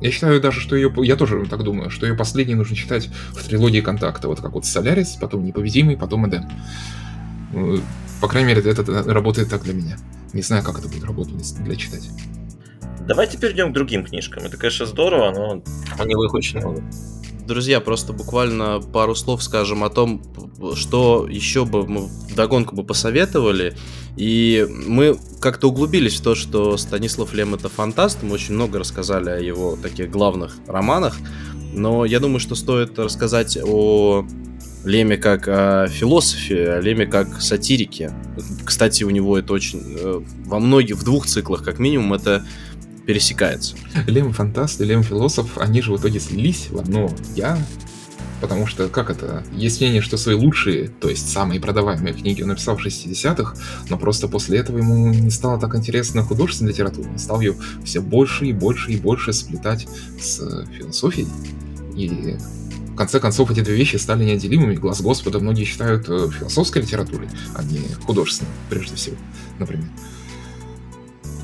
Я считаю даже, что ее... Я тоже так думаю, что ее последней нужно читать в трилогии контакта. Вот как вот Солярис, потом Неповедимый, потом Эдем по крайней мере, это работает так для меня. Не знаю, как это будет работать для читателя. Давайте перейдем к другим книжкам. Это, конечно, здорово, но они их очень много. Друзья, просто буквально пару слов скажем о том, что еще бы мы догонку бы посоветовали. И мы как-то углубились в то, что Станислав Лем это фантаст. Мы очень много рассказали о его таких главных романах. Но я думаю, что стоит рассказать о Леме как о философе, а Леме как сатирике. Кстати, у него это очень... Э, во многих, в двух циклах, как минимум, это пересекается. Лем фантаст и Лем философ, они же в итоге слились в одно «я», потому что, как это, есть мнение, что свои лучшие, то есть самые продаваемые книги он написал в 60-х, но просто после этого ему не стало так интересно художественная литература, он стал ее все больше и больше и больше сплетать с философией. И в конце концов, эти две вещи стали неотделимыми. Глаз Господа многие считают э, философской литературой, а не художественной, прежде всего, например.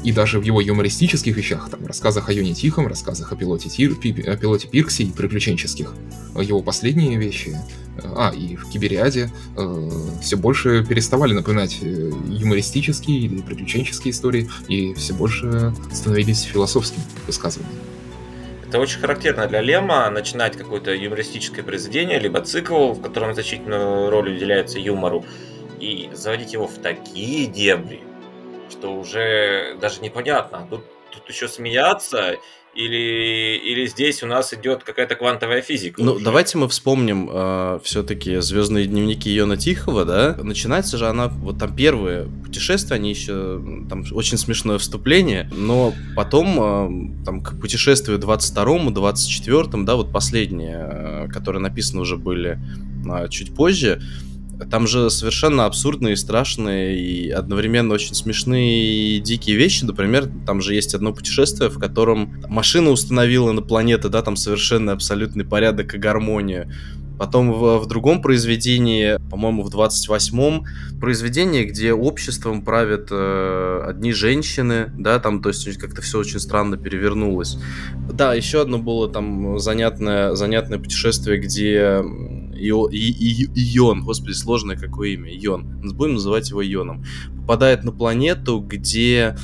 И даже в его юмористических вещах, там, рассказах о Юне Тихом, рассказах о пилоте, Тир, пи, о пилоте Пирксе и приключенческих, его последние вещи, э, а, и в Кибериаде, э, все больше переставали напоминать э, юмористические или приключенческие истории, и все больше становились философскими высказываниями. Это очень характерно для Лема начинать какое-то юмористическое произведение, либо цикл, в котором значительную роль уделяется юмору, и заводить его в такие дебри, что уже даже непонятно. Тут, тут еще смеяться или, или здесь у нас идет какая-то квантовая физика? Ну, уже? давайте мы вспомним э, все-таки звездные дневники Йона Тихого, да? Начинается же она, вот там первые путешествия, они еще, там очень смешное вступление, но потом, э, там, к путешествию 22-му, 24-му, да, вот последние, э, которые написаны уже были э, чуть позже, там же совершенно абсурдные, страшные и одновременно очень смешные и дикие вещи. Например, там же есть одно путешествие, в котором машина установила на планеты, да, там совершенно абсолютный порядок и гармония. Потом в, в другом произведении, по-моему, в 28-м произведении, где обществом правят э, одни женщины, да, там, то есть как-то все очень странно перевернулось. Да, еще одно было там занятное, занятное путешествие, где Ио, Ион, господи, сложное какое имя, Ион, будем называть его Ионом, попадает на планету, где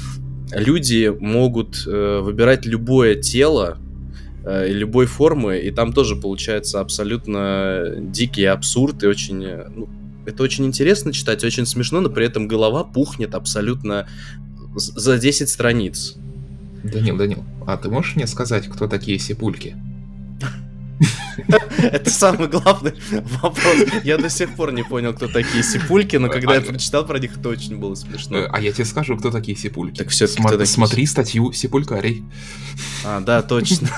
люди могут э, выбирать любое тело, э, любой формы, и там тоже получается абсолютно дикий абсурд и очень... Э, ну, это очень интересно читать, очень смешно, но при этом голова пухнет абсолютно за 10 страниц. Данил, Данил, а ты можешь мне сказать, кто такие сипульки? Это самый главный вопрос. Я до сих пор не понял, кто такие сипульки, но когда я а, прочитал про них, это очень было смешно. Э, а я тебе скажу, кто такие сипульки. Так все Смотри статью Сипулькарий. А, да, точно.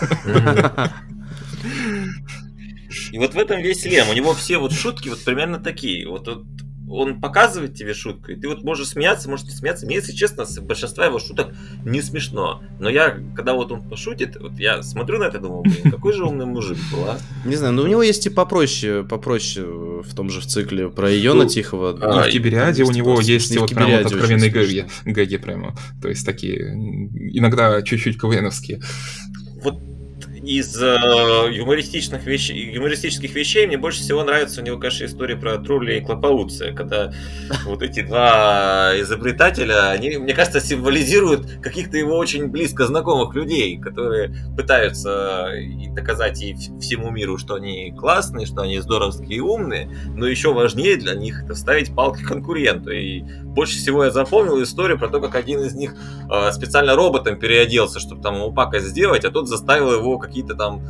И вот в этом весь Лем. У него все вот шутки вот примерно такие. Вот, вот он показывает тебе шутку, и ты вот можешь смеяться, можешь не смеяться. Мне, если честно, с большинства его шуток не смешно. Но я, когда вот он пошутит, вот я смотрю на это и думаю, блин, какой же умный мужик был, а? Не знаю, но у него есть и попроще, попроще в том же в цикле про Иона ну, Тихого. А, и в Кибериаде у него есть вот прям вот откровенные гэги, гэги прямо. То есть такие, иногда чуть-чуть КВНовские. Вот из э, юмористичных, вещей, юмористических вещей мне больше всего нравится у него, конечно, история про Трулли и Клопауция, когда вот эти два изобретателя, они, мне кажется, символизируют каких-то его очень близко знакомых людей, которые пытаются доказать и всему миру, что они классные, что они здоровские и умные, но еще важнее для них это ставить палки конкуренту. И больше всего я запомнил историю про то, как один из них э, специально роботом переоделся, чтобы там ему пакость сделать, а тот заставил его какие-то там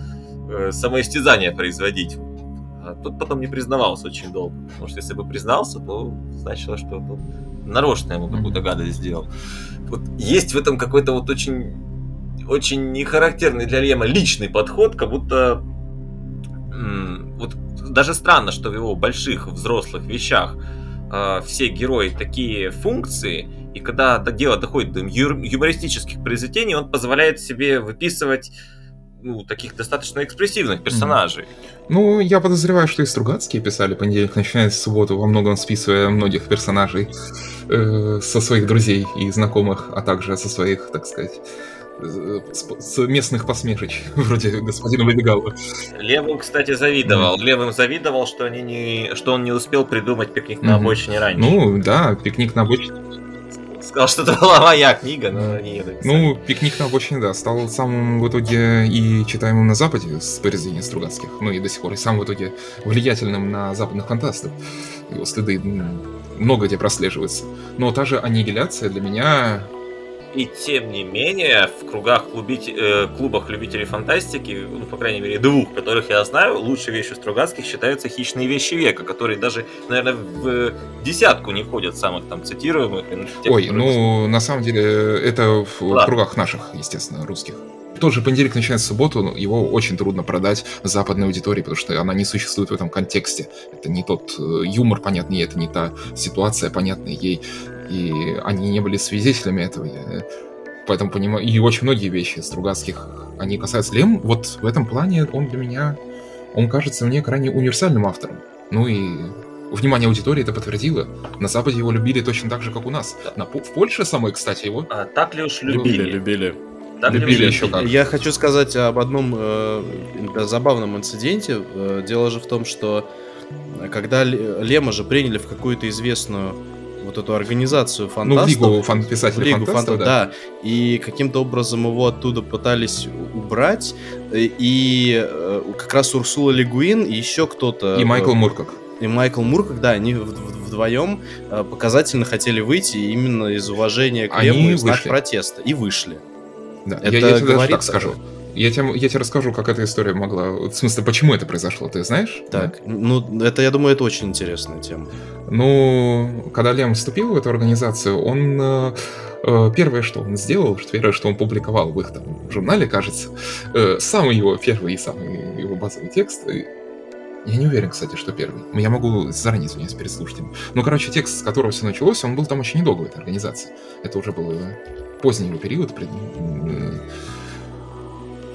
э, самоистязания производить. А тот потом не признавался очень долго. Потому что если бы признался, то значило, что он нарочно ему какую-то гадость сделал. Вот есть в этом какой-то вот очень, очень нехарактерный для Лема личный подход, как будто вот даже странно, что в его больших взрослых вещах э, все герои такие функции, и когда дело доходит до юмористических произведений, он позволяет себе выписывать ну, таких достаточно экспрессивных персонажей. Ну, я подозреваю, что и Стругацкие писали понедельник начинается субботу, во многом списывая многих персонажей э, со своих друзей и знакомых, а также со своих, так сказать, с, местных посмешич, вроде господина Выбегала. Левым, кстати, завидовал. Mm. Левым завидовал, что, они не, что он не успел придумать пикник на обочине раньше. Ну, да, пикник на обочине сказал, что это была моя книга, но не это. Ну, «Пикник на обочине», да, стал самым в итоге и читаемым на Западе с произведения Стругацких, ну и до сих пор, и самым в итоге влиятельным на западных фантастов. Его следы много где прослеживаются. Но та же аннигиляция для меня и тем не менее, в кругах клубить, э, клубах любителей фантастики, ну, по крайней мере, двух, которых я знаю, лучшей вещью Стругацких считаются «Хищные вещи века», которые даже, наверное, в десятку не входят самых там цитируемых. Тех, Ой, ну, на самом деле, это в Ладно. кругах наших, естественно, русских. Тот же понедельник начинается в субботу, но его очень трудно продать западной аудитории, потому что она не существует в этом контексте. Это не тот э, юмор понятный, это не та ситуация понятная ей и они не были свидетелями этого. Я поэтому понимаю, и очень многие вещи Стругацких, они касаются Лем, вот в этом плане он для меня, он кажется мне крайне универсальным автором. Ну и внимание аудитории это подтвердило. На Западе его любили точно так же, как у нас. На, в Польше самой, кстати, его... А, так ли уж любили? Любили, любили. Так любили еще как. Я хочу сказать об одном э, забавном инциденте. Э, дело же в том, что когда Лема же приняли в какую-то известную вот эту организацию фантастов. Ну, Лигу фан писателей Лигу фантастов, фанта, да. да. И каким-то образом его оттуда пытались убрать. И э, как раз Урсула Легуин и еще кто-то... И Майкл Муркок. И Майкл Муркок, да, они вдвоем э, показательно хотели выйти именно из уважения к Лему и знак протеста. И вышли. Да. Это я, я говорит так скажу. Я тебе, я тебе расскажу, как эта история могла... В смысле, почему это произошло, ты знаешь? Так, ну, это, я думаю, это очень интересная тема. Ну, когда Лем вступил в эту организацию, он... э, э, Первое, что он сделал, что первое, что он публиковал в их там журнале, кажется, э, самый его первый и самый его базовый текст. Я не уверен, кстати, что первый. Я могу заранее извиняюсь перед слушателями. Ну, короче, текст, с которого все началось, он был там очень недолго в этой организации. Это уже был поздний его период, пред-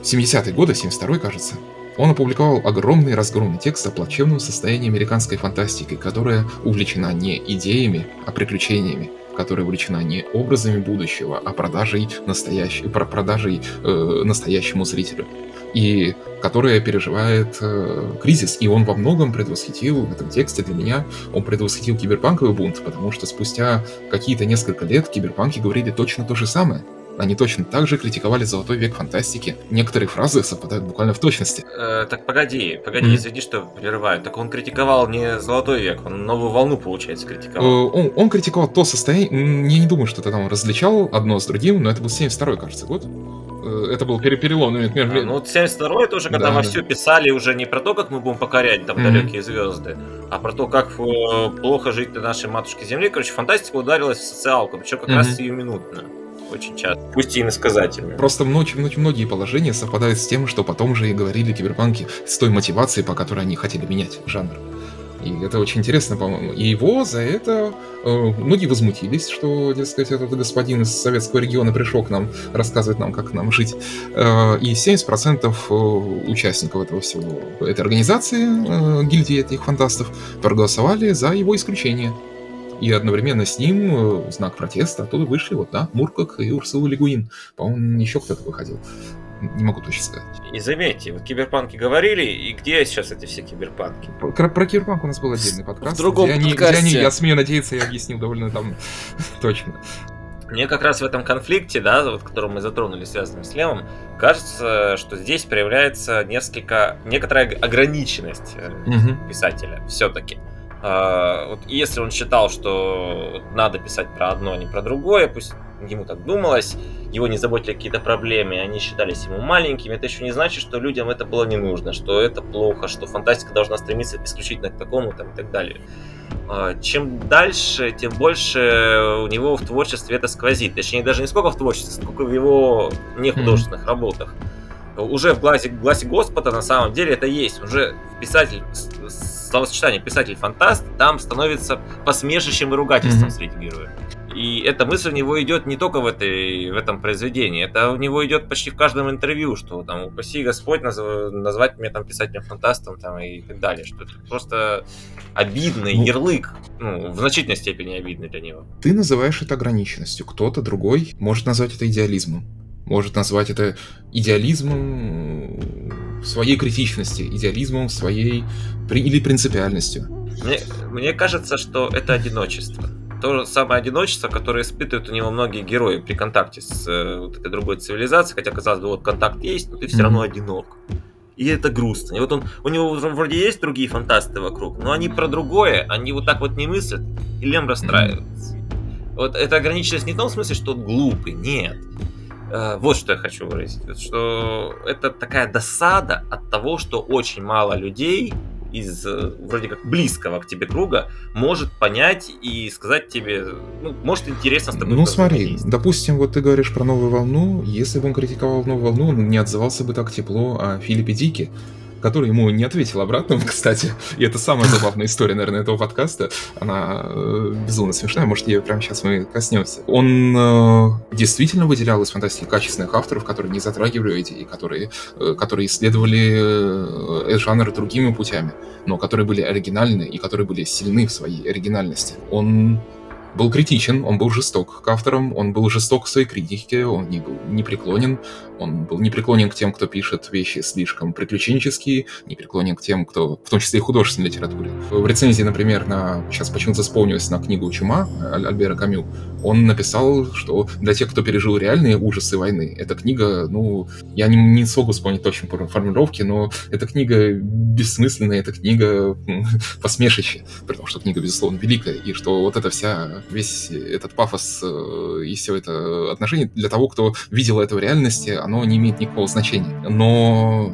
70-е годы, 72-й, кажется. Он опубликовал огромный разгромный текст о плачевном состоянии американской фантастики, которая увлечена не идеями, а приключениями, которая увлечена не образами будущего, а продажей, настоящей, про продажей э, настоящему зрителю. И которая переживает э, кризис. И он во многом предвосхитил в этом тексте для меня, он предвосхитил киберпанковый бунт, потому что спустя какие-то несколько лет киберпанки говорили точно то же самое. Они точно так же критиковали золотой век фантастики. Некоторые фразы совпадают буквально в точности. Э, так погоди, погоди, Мгм. извини, что прерываю. Так он критиковал не Золотой век, он новую волну, получается, Э, критиковал. Он, он критиковал то состояние... Я не думаю, что ты там различал одно с другим, но это был 72-й, кажется, год. Э, Это был пере- переломный момент между... А, ну, вот 72 это уже когда Да, во да. все писали уже не про то, как мы будем покорять там Мгм. далекие звезды, а про то, как э, плохо жить на нашей матушке Земле. Короче, фантастика ударилась в социалку, причем как Мгм. раз сиюминутно. Очень часто. Пусть и иносказательно. Просто очень, очень многие положения совпадают с тем, что потом же и говорили киберпанки, с той мотивацией, по которой они хотели менять жанр. И это очень интересно, по-моему. И его за это э, многие возмутились, что, дескать, этот господин из советского региона пришел к нам рассказывать нам, как нам жить. Э, и 70% э, участников этого всего, этой организации, э, гильдии этих фантастов, проголосовали за его исключение. И одновременно с ним э, в знак протеста оттуда вышли вот, да, Муркак и Урсула Легуин. По-моему, еще кто-то выходил. Не могу точно сказать. И заметьте, вот киберпанки говорили, и где сейчас эти все киберпанки? Про, про Киберпанк у нас был отдельный подкаст. другом где они, где подкасте. они, я смею надеяться, я объяснил довольно там точно. Мне как раз в этом конфликте, да, вот, который мы затронули, связанным с левым, кажется, что здесь проявляется несколько, некоторая ограниченность Мгм. писателя все-таки. Вот если он считал, что надо писать про одно, а не про другое, пусть ему так думалось, его не заботили какие-то проблемы, они считались ему маленькими, это еще не значит, что людям это было не нужно, что это плохо, что фантастика должна стремиться исключительно к такому там, и так далее. А, Чем дальше, тем больше у него в творчестве это сквозит. Точнее, даже не сколько в творчестве, сколько в его нехудожественных работах. Уже в глазе, в глазе Господа на самом деле это есть. Уже писатель, с- словосочетание писатель-фантаст там становится посмешищем и ругательством Мгм. среди героев. И эта мысль у него идет не только в, этой, в этом произведении, это у него идет почти в каждом интервью, что там упаси Господь назв- назвать меня там писателем-фантастом там, и так далее, что это просто обидный Ну. ярлык, ну, в значительной степени обидный для него. Ты называешь это ограниченностью, кто-то другой может назвать это идеализмом. Может назвать это идеализмом в своей критичности, идеализмом своей или принципиальностью. Мне, мне кажется, что это одиночество. То же самое одиночество, которое испытывают у него многие герои при контакте с э, вот этой другой цивилизацией, хотя, казалось бы, вот контакт есть, но ты все равно одинок. И это грустно. И вот он, у него вроде есть другие фантасты вокруг, но они про другое, они вот так вот не мыслят, и Лем расстраивается. Вот эта ограниченность не в том смысле, что он глупый, нет. Э, Вот что я хочу выразить. Что это такая досада от того, что очень мало людей из э, вроде как близкого к тебе круга может понять и сказать тебе, ну, может интересно с тобой Ну смотри, допустим, вот ты говоришь про новую волну, если бы он критиковал новую волну, он не отзывался бы так тепло о Филиппе Дике, который ему не ответил обратно, кстати. И это самая забавная история, наверное, этого подкаста. Она э, безумно смешная, может, ее прямо сейчас мы коснемся. Он э, действительно выделял из фантастики качественных авторов, которые не затрагивали идеи, которые, э, которые исследовали э, жанр другими путями, но которые были оригинальны и которые были сильны в своей оригинальности. Он был критичен, он был жесток к авторам, он был жесток в своей критике, он не был непреклонен, он был непреклонен к тем, кто пишет вещи слишком приключенческие, непреклонен к тем, кто, в том числе и художественной литературе. В рецензии, например, на, сейчас почему-то вспомнилось на книгу «Чума» Аль- Альбера Камю, он написал, что для тех, кто пережил реальные ужасы войны, эта книга, ну, я не, не смогу вспомнить точно по формулировке, но эта книга бессмысленная, эта книга посмешище, при том, что книга, безусловно, великая, и что вот эта вся весь этот пафос э, и все это отношение для того, кто видел это в реальности, оно не имеет никакого значения. Но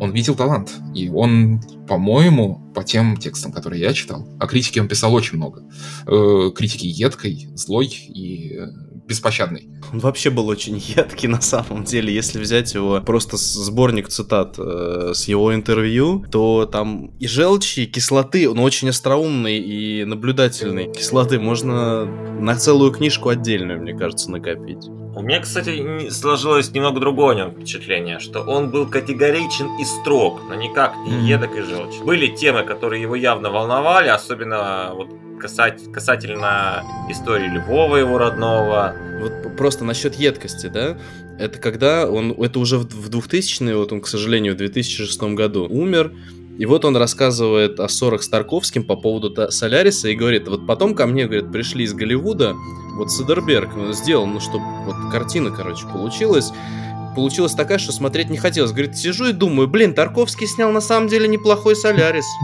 он видел талант. И он, по-моему, по тем текстам, которые я читал, о критике он писал очень много. Э, критики едкой, злой и э, беспощадный. Он вообще был очень едкий на самом деле. Если взять его просто сборник цитат э, с его интервью, то там и желчи, и кислоты, он очень остроумный и наблюдательный. Кислоты можно на целую книжку отдельную, мне кажется, накопить. У меня, кстати, сложилось немного другое о нем впечатление, что он был категоричен и строг, но никак не едок и желчь. Были темы, которые его явно волновали, особенно вот касать, касательно истории Львова, его родного. Вот просто насчет едкости, да? Это когда он, это уже в 2000-е, вот он, к сожалению, в 2006 году умер, и вот он рассказывает о ссорах с Тарковским по поводу Соляриса и говорит, вот потом ко мне, говорит, пришли из Голливуда, вот Сидерберг сделал, ну, чтобы вот картина, короче, получилась. Получилась такая, что смотреть не хотелось. Говорит, сижу и думаю, блин, Тарковский снял на самом деле неплохой Солярис.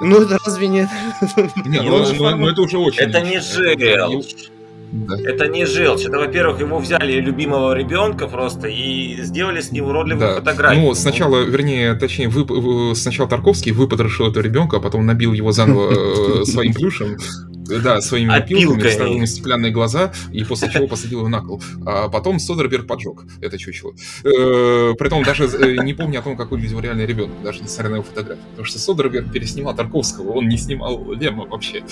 Ну это разве нет? Ну, ну, ну это уже очень. Это не желчь. Да. Это не желчь. Это, во-первых, его взяли любимого ребенка просто и сделали с ним уродливую да. фотографию. Ну, сначала, вернее, точнее, вы, сначала Тарковский выпотрошил этого ребенка, а потом набил его заново э, своим плюшем. Да, своими опилками, вставил ему стеклянные глаза, и после чего посадил его на кол. А потом Содерберг поджег это чучело. Э, Притом даже э, не помню о том, как выглядел реальный ребенок, даже несмотря на его фотографию. Потому что Содерберг переснимал Тарковского, он не снимал Лема вообще.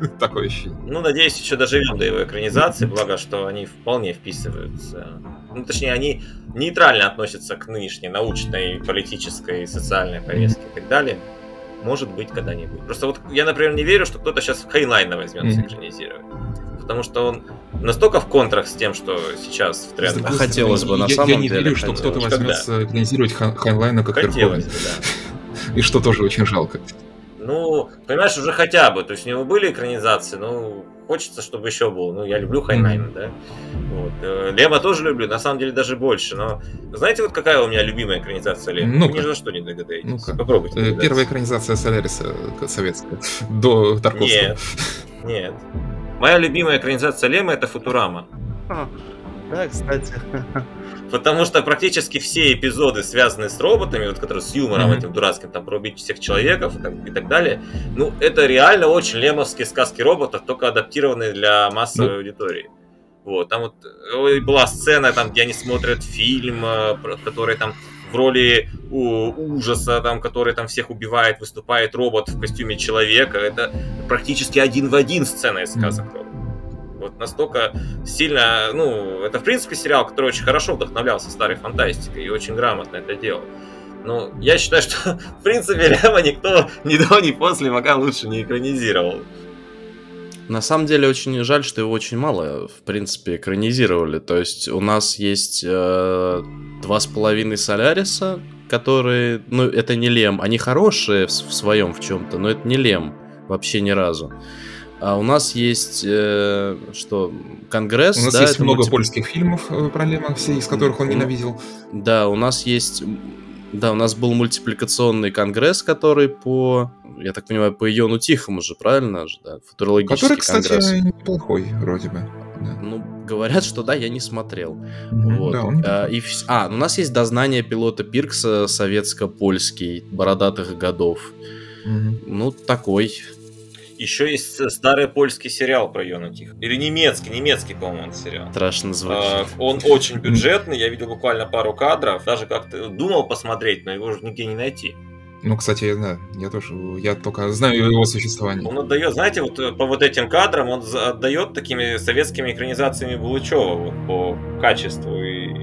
Такое ощущение. Ну, надеюсь, еще доживем до его экранизации, благо, что они вполне вписываются. Ну, точнее, они нейтрально относятся к нынешней научной, политической, социальной повестке и так далее. Может быть, когда-нибудь. Просто вот я, например, не верю, что кто-то сейчас Хайнлайна возьмется mm-hmm. экранизировать. Потому что он настолько в контрах с тем, что сейчас в трендах. А хотелось бы, на я, самом я не деле. верю, что кто-то возьмется экранизировать Хайнлайна как Хотелось бы, да. И что тоже очень жалко. Ну, понимаешь, уже хотя бы. То есть у него были экранизации, ну, хочется, чтобы еще было. Ну, я люблю Хайнлайна, mm-hmm. да. Вот. Э, Лема тоже люблю, на самом деле даже больше. Но знаете, вот какая у меня любимая экранизация Лема? Ну, ни за что не догадаетесь. Ну-ка. Попробуйте. Э, первая экранизация Соляриса э, советская. До Тарковского. Нет, нет. Моя любимая экранизация Лема это Футурама. Да, кстати. Потому что практически все эпизоды, связанные с роботами, вот которые с юмором mm-hmm. этим дурацким, там, пробить всех человеков и, так, и так далее, ну, это реально очень лемовские сказки роботов, только адаптированные для массовой mm-hmm. аудитории. Вот, там вот была сцена, там, где они смотрят фильм, э, который там в роли у, ужаса, там, который там всех убивает, выступает робот в костюме человека. Это практически один в один сцена из сказок mm-hmm. Вот настолько сильно, ну, это в принципе сериал, который очень хорошо вдохновлялся старой фантастикой и очень грамотно это делал. Но я считаю, что в принципе Лема никто ни до, ни после пока лучше не экранизировал. На самом деле очень жаль, что его очень мало, в принципе, экранизировали. То есть у нас есть э, два с половиной Соляриса, которые, ну, это не Лем, они хорошие в, в своем в чем-то, но это не Лем вообще ни разу. А у нас есть э, что Конгресс. У нас да, есть много мультип... польских фильмов э, про Лема, все из которых он ненавидел. Да, у нас есть, да, у нас был мультипликационный Конгресс, который по, я так понимаю, по Иону Тихому же, правильно же, да, футурологический который, кстати, конгресс. неплохой вроде бы. Да. Ну, говорят, что да, я не смотрел. Mm-hmm, вот. да, он... а, и, а, у нас есть дознание пилота Пиркса советско-польский, бородатых годов. Mm-hmm. Ну, такой. Еще есть старый польский сериал про Йона Тихо. Или немецкий, немецкий, по-моему, сериал. Страшно звучит. А, он очень бюджетный, я видел буквально пару кадров. Даже как-то думал посмотреть, но его уже нигде не найти. Ну, кстати, я знаю, я тоже, я только знаю его существование. Он отдает, знаете, вот по вот этим кадрам он отдает такими советскими экранизациями Булычева вот, по качеству и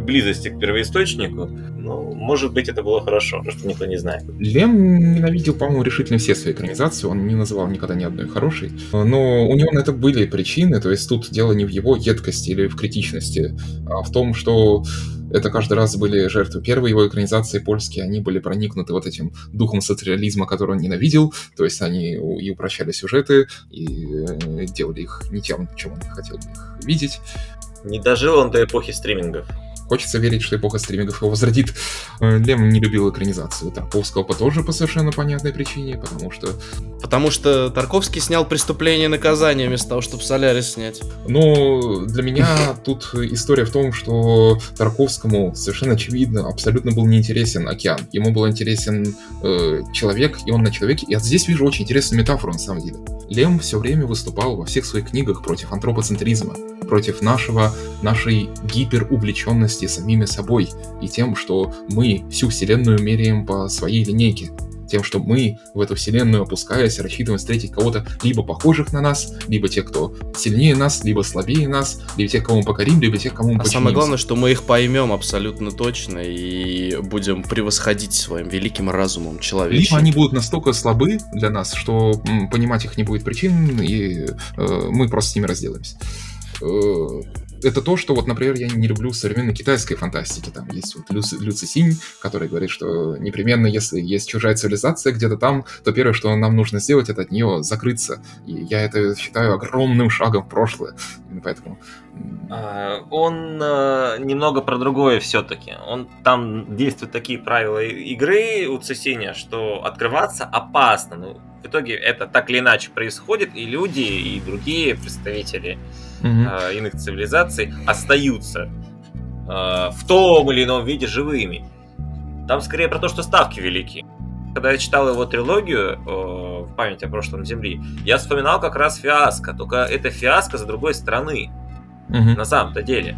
близости к первоисточнику, ну, может быть, это было хорошо, потому что никто не знает. Лем ненавидел, по-моему, решительно все свои экранизации, он не называл никогда ни одной хорошей, но у него на это были причины, то есть тут дело не в его едкости или в критичности, а в том, что это каждый раз были жертвы. Первые его экранизации польские, они были проникнуты вот этим духом социализма, который он ненавидел, то есть они и упрощали сюжеты, и э, делали их не тем, чем он хотел их видеть. Не дожил он до эпохи стримингов. Хочется верить, что эпоха стримингов его возродит. Э, Лем не любил экранизацию Тарковского по тоже по совершенно понятной причине, потому что... Потому что Тарковский снял «Преступление и наказание» вместо того, чтобы «Солярис» снять. Ну, для меня тут история в том, что Тарковскому совершенно очевидно абсолютно был неинтересен океан. Ему был интересен э, человек, и он на человеке. И здесь вижу очень интересную метафору, на самом деле. Лем все время выступал во всех своих книгах против антропоцентризма, против нашего, нашей гиперувлеченности самими собой и тем, что мы всю вселенную меряем по своей линейке тем, что мы в эту вселенную опускаясь, рассчитываем встретить кого-то либо похожих на нас, либо тех, кто сильнее нас, либо слабее нас, либо тех, кого мы покорим, либо тех, кому мы А самое главное, что мы их поймем абсолютно точно и будем превосходить своим великим разумом человеческим. Либо они будут настолько слабы для нас, что м, понимать их не будет причин, и э, мы просто с ними разделаемся. Э, это то, что вот, например, я не люблю современной китайской фантастики. Там есть вот Лю, Лю Цисинь, который говорит, что непременно, если есть чужая цивилизация где-то там, то первое, что нам нужно сделать, это от нее закрыться. И я это считаю огромным шагом в прошлое. Поэтому... А, Он э, немного про другое все-таки. Он там действуют такие правила игры у Цесиния, что открываться опасно. Ну, в итоге это так или иначе происходит, и люди, и другие представители мгм. э, иных цивилизаций остаются э, в том или ином виде живыми. Там скорее про то, что ставки велики. Когда я читал его трилогию э, в память о прошлом Земли, я вспоминал как раз фиаско, только это фиаско с другой стороны Мгм. на самом-то деле.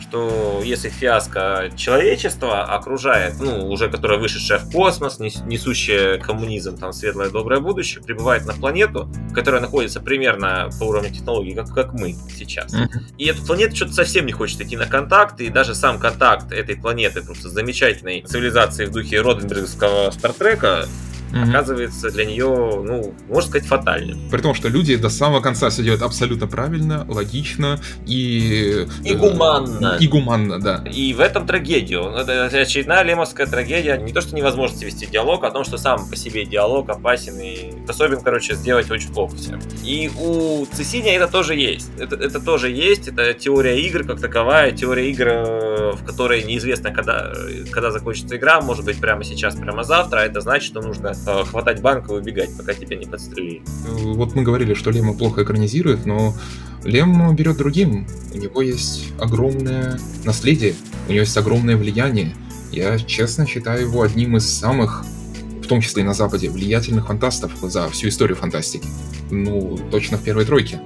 Что если фиаско человечества окружает, ну, уже которое вышедшее в космос, нес- несущее коммунизм, там, светлое доброе будущее, прибывает на планету, которая находится примерно по уровню технологий, как, как мы сейчас. И эта планета что-то совсем не хочет идти на контакт, и даже сам контакт этой планеты, просто замечательной цивилизации в духе Роденбергского Стартрека, Мгм. оказывается для нее, ну, можно сказать, фатальным. При том, что люди до самого конца все делают абсолютно правильно, логично и... И э, гуманно. И гуманно, да. И в этом трагедия. Это очередная лемовская трагедия. Не то, что невозможности вести диалог, а о том, что сам по себе диалог опасен и способен, короче, сделать очень плохо всем. И у Цесиния это тоже есть. Это, это тоже есть. Это теория игр как таковая. Теория игр, э, в которой неизвестно, когда, когда закончится игра. Может быть, прямо сейчас, прямо завтра. А это значит, что нужно хватать банк и убегать, пока тебя не подстрелили. Э, Вот мы говорили, что Лема плохо экранизирует, но Лем берет другим. У него есть огромное наследие, у него есть огромное влияние. Я честно считаю его одним из самых, в том числе и на Западе, влиятельных фантастов за всю историю фантастики. Ну, точно в первой тройке.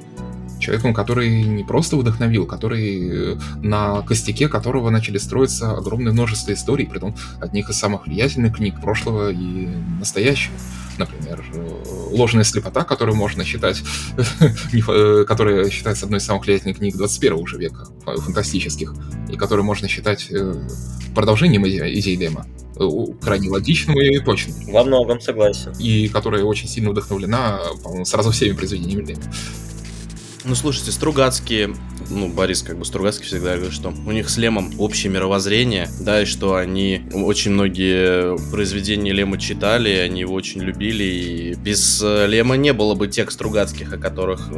Человеком, который не просто вдохновил, который э, на костяке которого начали строиться огромное множество историй, притом одних из самых влиятельных книг прошлого и настоящего. Например, э, «Ложная слепота», которую можно считать, э, которая считается одной из самых влиятельных книг 21 уже века, фа- фантастических, и которую можно считать продолжением иде- идей Лема, крайне логичным и точным, Во многом согласен. и которая очень сильно вдохновлена, по-моему, сразу всеми произведениями Лема. Ну, слушайте, Стругацкие, ну, Борис, как бы Стругацкий всегда говорит, что у них с Лемом общее мировоззрение, да, и что они очень многие произведения Лема читали, они его очень любили, и без э, Лема не было бы тех Стругацких, о которых,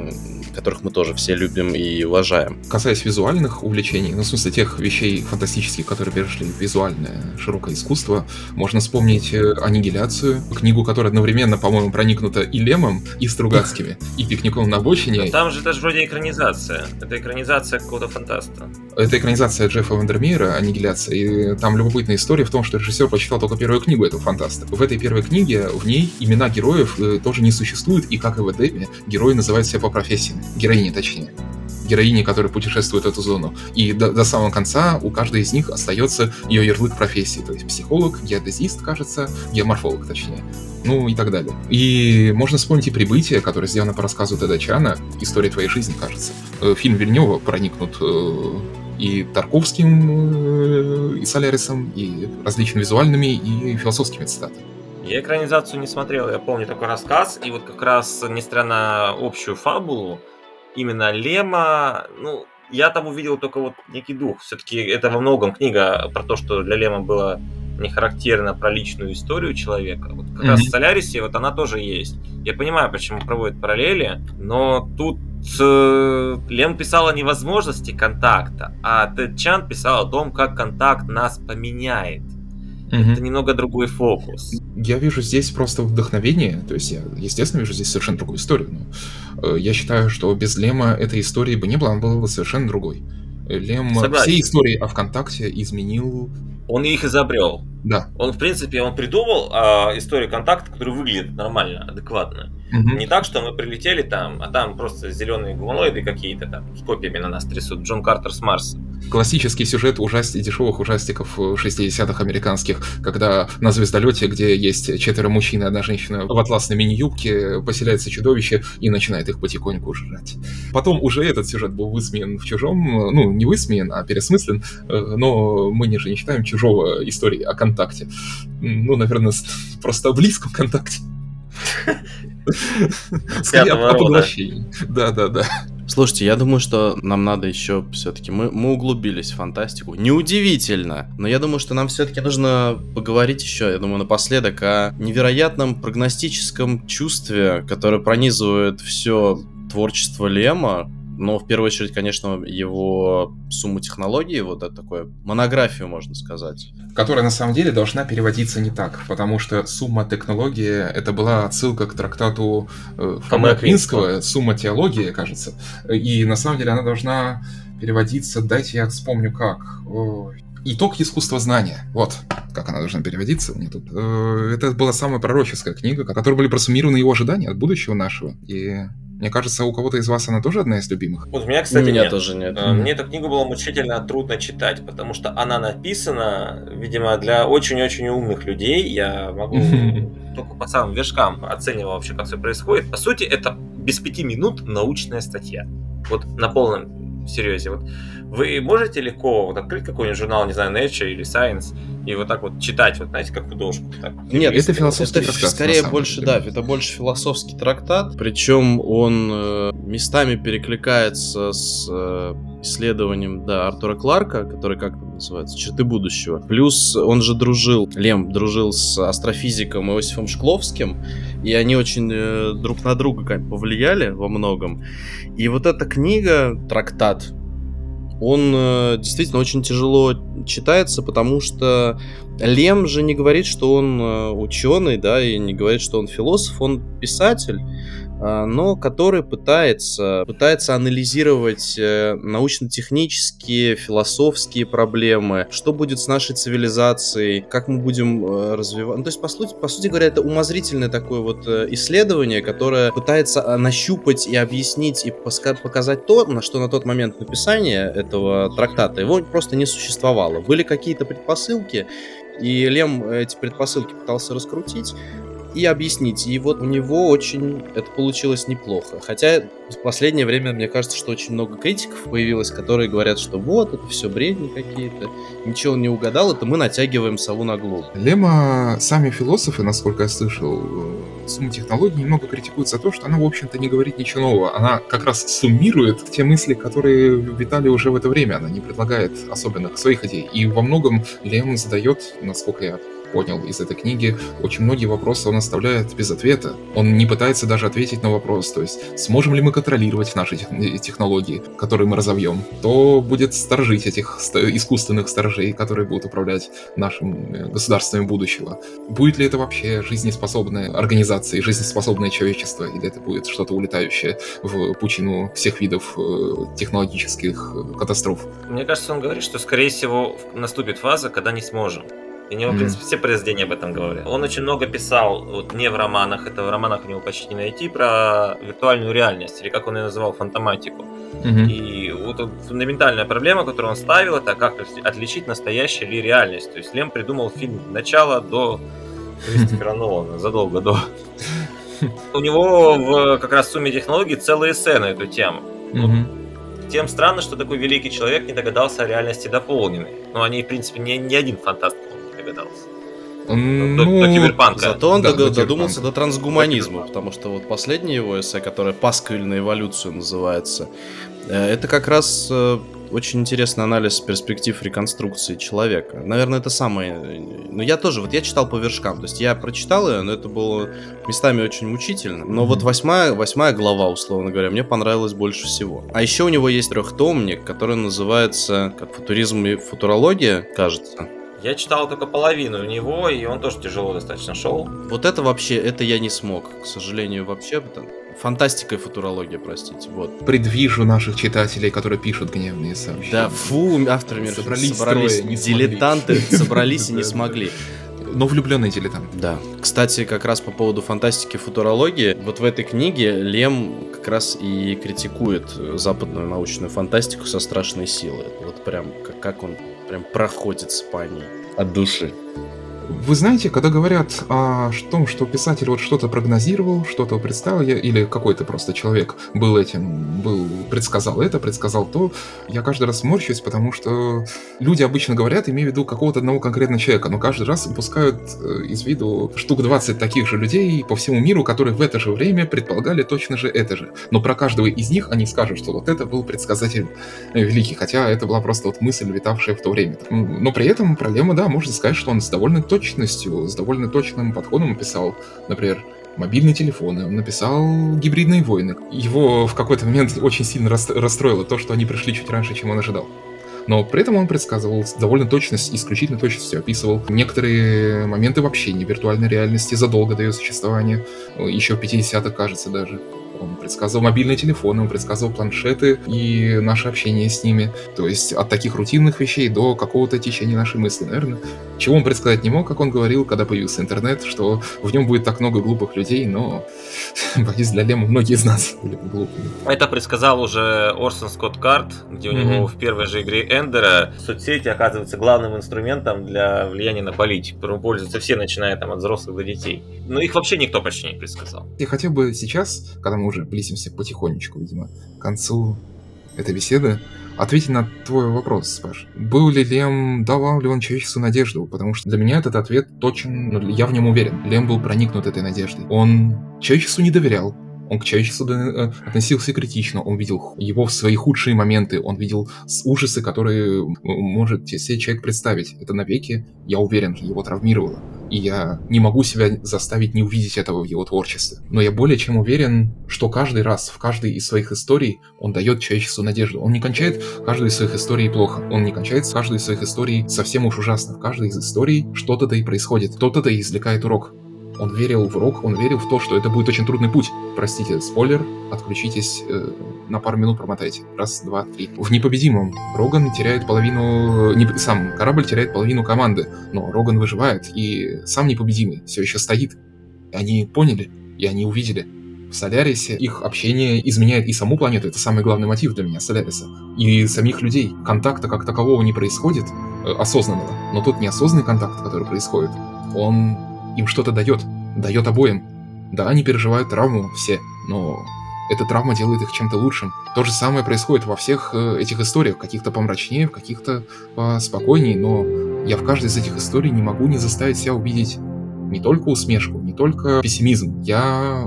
которых мы тоже все любим и уважаем. Касаясь визуальных увлечений, ну, в смысле тех вещей фантастических, которые перешли в визуальное широкое искусство, можно вспомнить э, «Аннигиляцию», книгу, которая одновременно, по-моему, проникнута и Лемом, и Стругацкими, и «Пикником на обочине». Но там же это же вроде экранизация. Это экранизация какого-то фантаста. Это экранизация Джеффа Вандермеера «Аннигиляция», и там любопытная история в том, что режиссер прочитал только первую книгу этого фантаста. В этой первой книге, в ней имена героев э, тоже не существуют, и как и в Эдеме, герои называют себя по профессиям. Героини, точнее. Героини, которые путешествуют эту зону. И до, до самого конца у каждой из них остается ее ярлык профессии. То есть психолог, геодезист, кажется, геоморфолог, точнее. Ну и так далее. И можно вспомнить и «Прибытие», которое сделано по рассказу Теда Чана, «История твоей жизни», кажется. Э, Фильм Вильнева проникнут э, и Тарковским, э, и Солярисом, и различными визуальными и философскими цитатами. Я экранизацию не смотрел, я помню такой рассказ, и вот как раз, несмотря на общую фабулу, именно Лема, ну, я там увидел только вот некий дух. Все-таки это во многом книга про то, что для Лема было не характерно про личную историю человека. Вот как раз Мгм. в Солярисе вот она тоже есть. Я понимаю, почему проводят параллели, но тут э, Лем писал о невозможности контакта, а Тед Чан писал о том, как контакт нас поменяет. Mm-hmm. Это немного другой фокус. Я вижу здесь просто вдохновение, то есть я, естественно, вижу здесь совершенно другую историю, но э, я считаю, что без Лема этой истории бы не было, она была бы совершенно другой. Лем Согласен. все истории о ВКонтакте изменил. Он их изобрел. Да. Он, в принципе, он придумал э, историю контакта, которая выглядит нормально, адекватно. Угу. Не так, что мы прилетели там, а там просто зеленые гуманоиды какие-то там с копьями на нас трясут. Джон Картер с Марса. Классический сюжет ужасти, дешевых ужастиков 60-х американских, когда на звездолете, где есть четверо мужчин и одна женщина в атласной мини-юбке, поселяется чудовище и начинает их потихоньку жрать. Потом уже этот сюжет был высмеян в чужом, ну, не высмеян, а пересмыслен, э, но мы не же не читаем чужого истории о контакте. Ну, наверное, просто о близком контакте. Скорее о поглощении. Да, да, да. Слушайте, я думаю, что нам надо еще все-таки мы, мы углубились в фантастику. Неудивительно, но я думаю, что нам все-таки нужно поговорить еще, я думаю, напоследок о невероятном прогностическом чувстве, которое пронизывает все творчество Лема, но в первую очередь, конечно, его сумму технологий, вот это такое, монографию, можно сказать. Которая на самом деле должна переводиться не так, потому что сумма технологии это была отсылка к трактату э, Фомы Аквинского, сумма теологии, кажется. И на самом деле она должна переводиться, дайте я вспомню как. Ой. Итог искусства знания. Вот как она должна переводиться. Мне тут. Э, это была самая пророческая книга, в которой были просуммированы его ожидания от будущего нашего. И мне кажется, у кого-то из вас она тоже одна из любимых. Вот у меня, кстати, у меня нет. тоже нет. Mm-hmm. Мне эту книгу было мучительно трудно читать, потому что она написана, видимо, для очень-очень умных людей. Я могу только по самым вершкам оценивать вообще, как все происходит. По сути, это без пяти минут научная статья. Вот на полном серьезе. Вот вы можете легко вот открыть какой-нибудь журнал, не знаю, Nature или Science, и вот так вот читать, вот знаете, как художку. Так, Нет, это философский это трактат. Скорее больше, деле. да, это больше философский трактат, причем он э, местами перекликается с э, исследованием, да, Артура Кларка, который как там называется, «Черты будущего». Плюс он же дружил, Лем дружил с астрофизиком Иосифом Шкловским, и они очень э, друг на друга как повлияли во многом. И вот эта книга, трактат, он э, действительно очень тяжело читается, потому что Лем же не говорит, что он э, ученый, да, и не говорит, что он философ, он писатель. А, но который пытается, пытается анализировать э, научно-технические, философские проблемы, что будет с нашей цивилизацией, как мы будем э, развивать. Ну, то есть, по сути, по сути говоря, это умозрительное такое вот э, исследование, которое пытается нащупать и объяснить и показать то, на что на тот момент написания этого трактата его просто не существовало. Были какие-то предпосылки, и Лем эти предпосылки пытался раскрутить, и объяснить. И вот у него очень это получилось неплохо. Хотя в последнее время, мне кажется, что очень много критиков появилось, которые говорят, что вот, это все бредни какие-то, ничего он не угадал, это мы натягиваем сову на голову. Лема, сами философы, насколько я слышал, э, сумма технологий немного критикуют за то, что она, в общем-то, не говорит ничего нового. Она как раз суммирует те мысли, которые витали уже в это время. Она не предлагает особенных своих идей. И во многом Лем задает, насколько я понял из этой книги, очень многие вопросы он оставляет без ответа. Он не пытается даже ответить на вопрос, то есть сможем ли мы контролировать наши э, технологии, которые мы разовьем, то будет сторожить этих искусственных сторожей, которые будут управлять нашим э, государствами будущего. Будет ли это вообще жизнеспособная организация жизнеспособное человечество, или это будет что-то улетающее в пучину всех видов э, технологических катастроф? Мне кажется, он говорит, что, скорее всего, наступит фаза, когда не сможем. И у него, в принципе, все произведения об этом говорят. Он очень много писал, вот не в романах, это в романах у него почти не найти, про виртуальную реальность, или как он ее называл, фантоматику. Mm-hmm. И вот фундаментальная проблема, которую он ставил, это как отличить настоящее или реальность. То есть Лем придумал фильм начала до Кристофера Нолана, задолго до. У него в как раз сумме технологий целые эссе на эту тему. Тем странно, что такой великий человек не догадался о реальности дополненной. Но они, в принципе, не, не один фантаст догадался. Ну, до, до киберпанка. Зато он Да, дог- до додумался до трансгуманизма, потому что вот последнее его эссе, которое «Пасквиль на эволюцию» называется, э, это как раз э, очень интересный анализ перспектив реконструкции человека. Наверное, это самое... э, Ну, я тоже, вот я читал по вершкам, то есть я прочитал ее, но это было местами очень мучительно. Но вот восьмая, восьмая глава, условно говоря, мне понравилась больше всего. А еще у него есть трехтомник, который называется как футуризм и футурология, кажется. Я читал только половину него, и он тоже тяжело достаточно шел. Вот это вообще, это я не смог, к сожалению, вообще. потому- Фантастика и футурология, простите, вот. Предвижу наших читателей, которые пишут гневные сообщения. Да фу, авторы мира Собрались собрались, трое, не смогли. дилетанты собрались и не смогли. Но влюбленные дилетант. Да. Кстати, как раз по поводу фантастики и футурологии, вот в этой книге Лем как раз и критикует э, западную научную фантастику со страшной силой. Вот прям как, как он прям проходится по ней от души. Вы знаете, когда говорят о том, что писатель вот что-то прогнозировал, что-то представил, я- или какой-то просто человек был этим, был, предсказал это, предсказал то, я каждый раз морщусь, потому что люди обычно говорят, имея в виду какого-то одного конкретного человека, но каждый раз упускают э, из виду штук 20 таких же людей по всему миру, которые в это же время предполагали точно же это же. Но про каждого из них они скажут, что вот это был предсказатель э, великий, хотя это была просто вот мысль, витавшая в то время. Но при этом про Лема, да, можно сказать, что он с довольно точностью, с довольно точным подходом описал, например, мобильные телефоны, он написал гибридные войны. Его в какой-то момент очень сильно рас- расстроило то, что они пришли чуть раньше, чем он ожидал. Но при этом он предсказывал довольно точность, исключительно точностью описывал некоторые моменты в общении виртуальной реальности задолго до ее существования, еще в 50-х, кажется, даже. Он предсказывал мобильные телефоны, он предсказывал планшеты и наше общение с ними. То есть от таких рутинных вещей до какого-то течения нашей мысли, наверное. Чего он предсказать не мог, как он говорил, когда появился интернет, что в нем будет так много глупых людей, но, боюсь, для Лема многие из нас были бы глупыми. Это предсказал уже Орсон Скотт Карт, где у него в первой же игре Эндера соцсети оказываются главным инструментом для влияния на политику, которым пользуются все, начиная там от взрослых до детей. Но их вообще никто почти не предсказал. Я хотел бы сейчас, когда мы уже близимся потихонечку, видимо, к концу этой беседы, ответить на твой вопрос, Паш. Был ли Лем, давал ли он человечеству надежду? Потому что для меня этот ответ точен, ну, я в нем уверен. Лем был проникнут этой надеждой. Он человечеству не доверял, он к человечеству э, относился критично, он видел его в свои худшие моменты, он видел ужасы, которые м, может себе человек представить. Это навеки, я уверен, его травмировало. И я не могу себя заставить не увидеть этого в его творчестве. Но я более чем уверен, что каждый раз, в каждой из своих историй, он дает человечеству надежду. Он не кончает каждую из своих историй плохо. Он не кончает каждую из своих историй совсем уж ужасно. В каждой из историй что-то да и происходит. Кто-то да и извлекает урок. Он верил в урок, он верил в то, что это будет очень трудный путь. Простите, спойлер, отключитесь э, на пару минут, промотайте. Раз, два, три. В непобедимом Роган теряет половину... Не, сам корабль теряет половину команды, но Роган выживает, и сам непобедимый все еще стоит. И они поняли, и они увидели. В Солярисе их общение изменяет и саму планету, это самый главный мотив для меня Соляриса, и самих людей. Контакта как такового не происходит, э, осознанного, но тот неосознанный контакт, который происходит, он им что-то дает, дает обоим. Да, они переживают травму все, но эта травма делает их чем-то лучшим. То же самое происходит во всех э, этих историях, каких-то помрачнее, в каких-то поспокойнее, но я в каждой из этих историй не могу не заставить себя увидеть не только усмешку, не только пессимизм. Я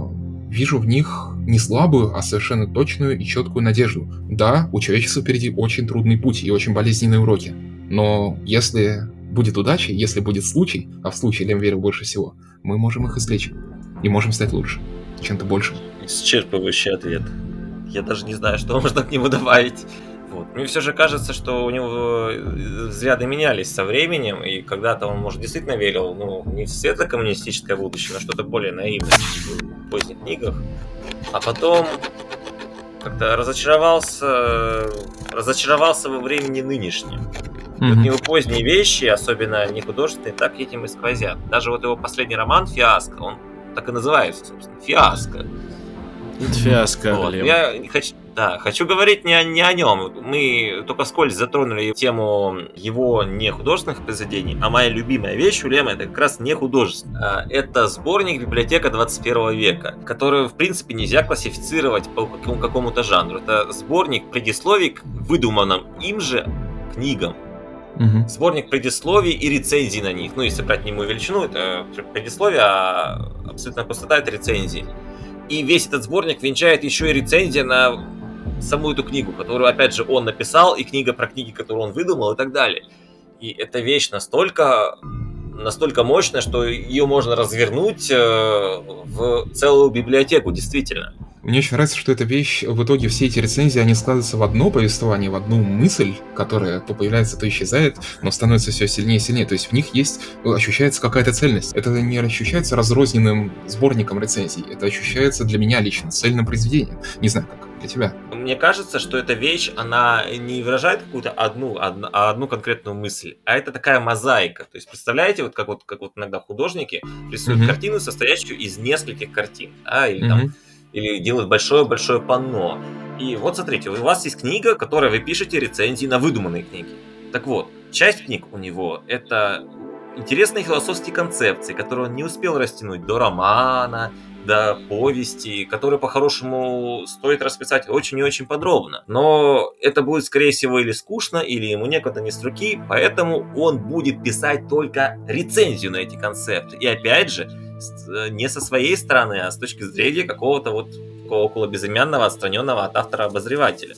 вижу в них не слабую, а совершенно точную и четкую надежду. Да, у человечества впереди очень трудный путь и очень болезненные уроки. Но если будет удача, если будет случай, а в случай Лем верил больше всего, мы можем их извлечь. И можем стать лучше, чем-то большим. Исчерпывающий ответ. Я даже не знаю, что можно к нему добавить. Вот. Мне все же кажется, что у него э, взгляды менялись со временем, и когда-то он, может, действительно верил, ну, не в светло-коммунистическое будущее, но что-то более наивное в поздних книгах. А потом как-то разочаровался, разочаровался во времени нынешнем. Вот его поздние вещи, особенно не художественные, так этим и сквозят. Даже вот его последний роман «Фиаско», он так и называется, собственно, «Фиаско». Фиаско, Вот. Лем. Я хочу, да, хочу говорить не о, не о нем. Мы только вскользь затронули тему его не художественных произведений, а моя любимая вещь у Лема это как раз не художественная. А, Это сборник «Библиотека 21 века», который, в принципе, нельзя классифицировать по какому- какому-то жанру. Это сборник предисловий к выдуманным им же книгам. Угу. Сборник предисловий и рецензий на них. Ну, если брать немую величину, это предисловие, а абсолютно пустота это рецензии. И весь этот сборник венчает еще и рецензия на саму эту книгу, которую, опять же, он написал, и книга про книги, которую он выдумал, и так далее. И эта вещь настолько настолько мощная, что ее можно развернуть э, в целую библиотеку, действительно. Мне очень нравится, что эта вещь, в итоге все эти рецензии, они складываются в одно повествование, в одну мысль, которая то появляется, то исчезает, но становится все сильнее и сильнее. То есть в них есть, ощущается какая-то цельность. Это не ощущается разрозненным сборником рецензий, это ощущается для меня лично цельным произведением. Не знаю, как для тебя. Мне кажется, что эта вещь, она не выражает какую-то одну, одну, одну конкретную мысль, а это такая мозаика. То есть представляете, вот как вот, как вот иногда художники рисуют mm-hmm. картину, состоящую из нескольких картин, а, или mm-hmm. там или делают большое-большое панно. И вот смотрите, у вас есть книга, которой вы пишете рецензии на выдуманные книги. Так вот, часть книг у него это интересные философские концепции, которые он не успел растянуть до романа, до повести, которые по-хорошему стоит расписать очень и очень подробно. Но это будет, скорее всего, или скучно, или ему некогда не струки, поэтому он будет писать только рецензию на эти концепты. И опять же, Э, не со своей стороны, а с точки зрения какого-то вот около безымянного, отстраненного от автора обозревателя.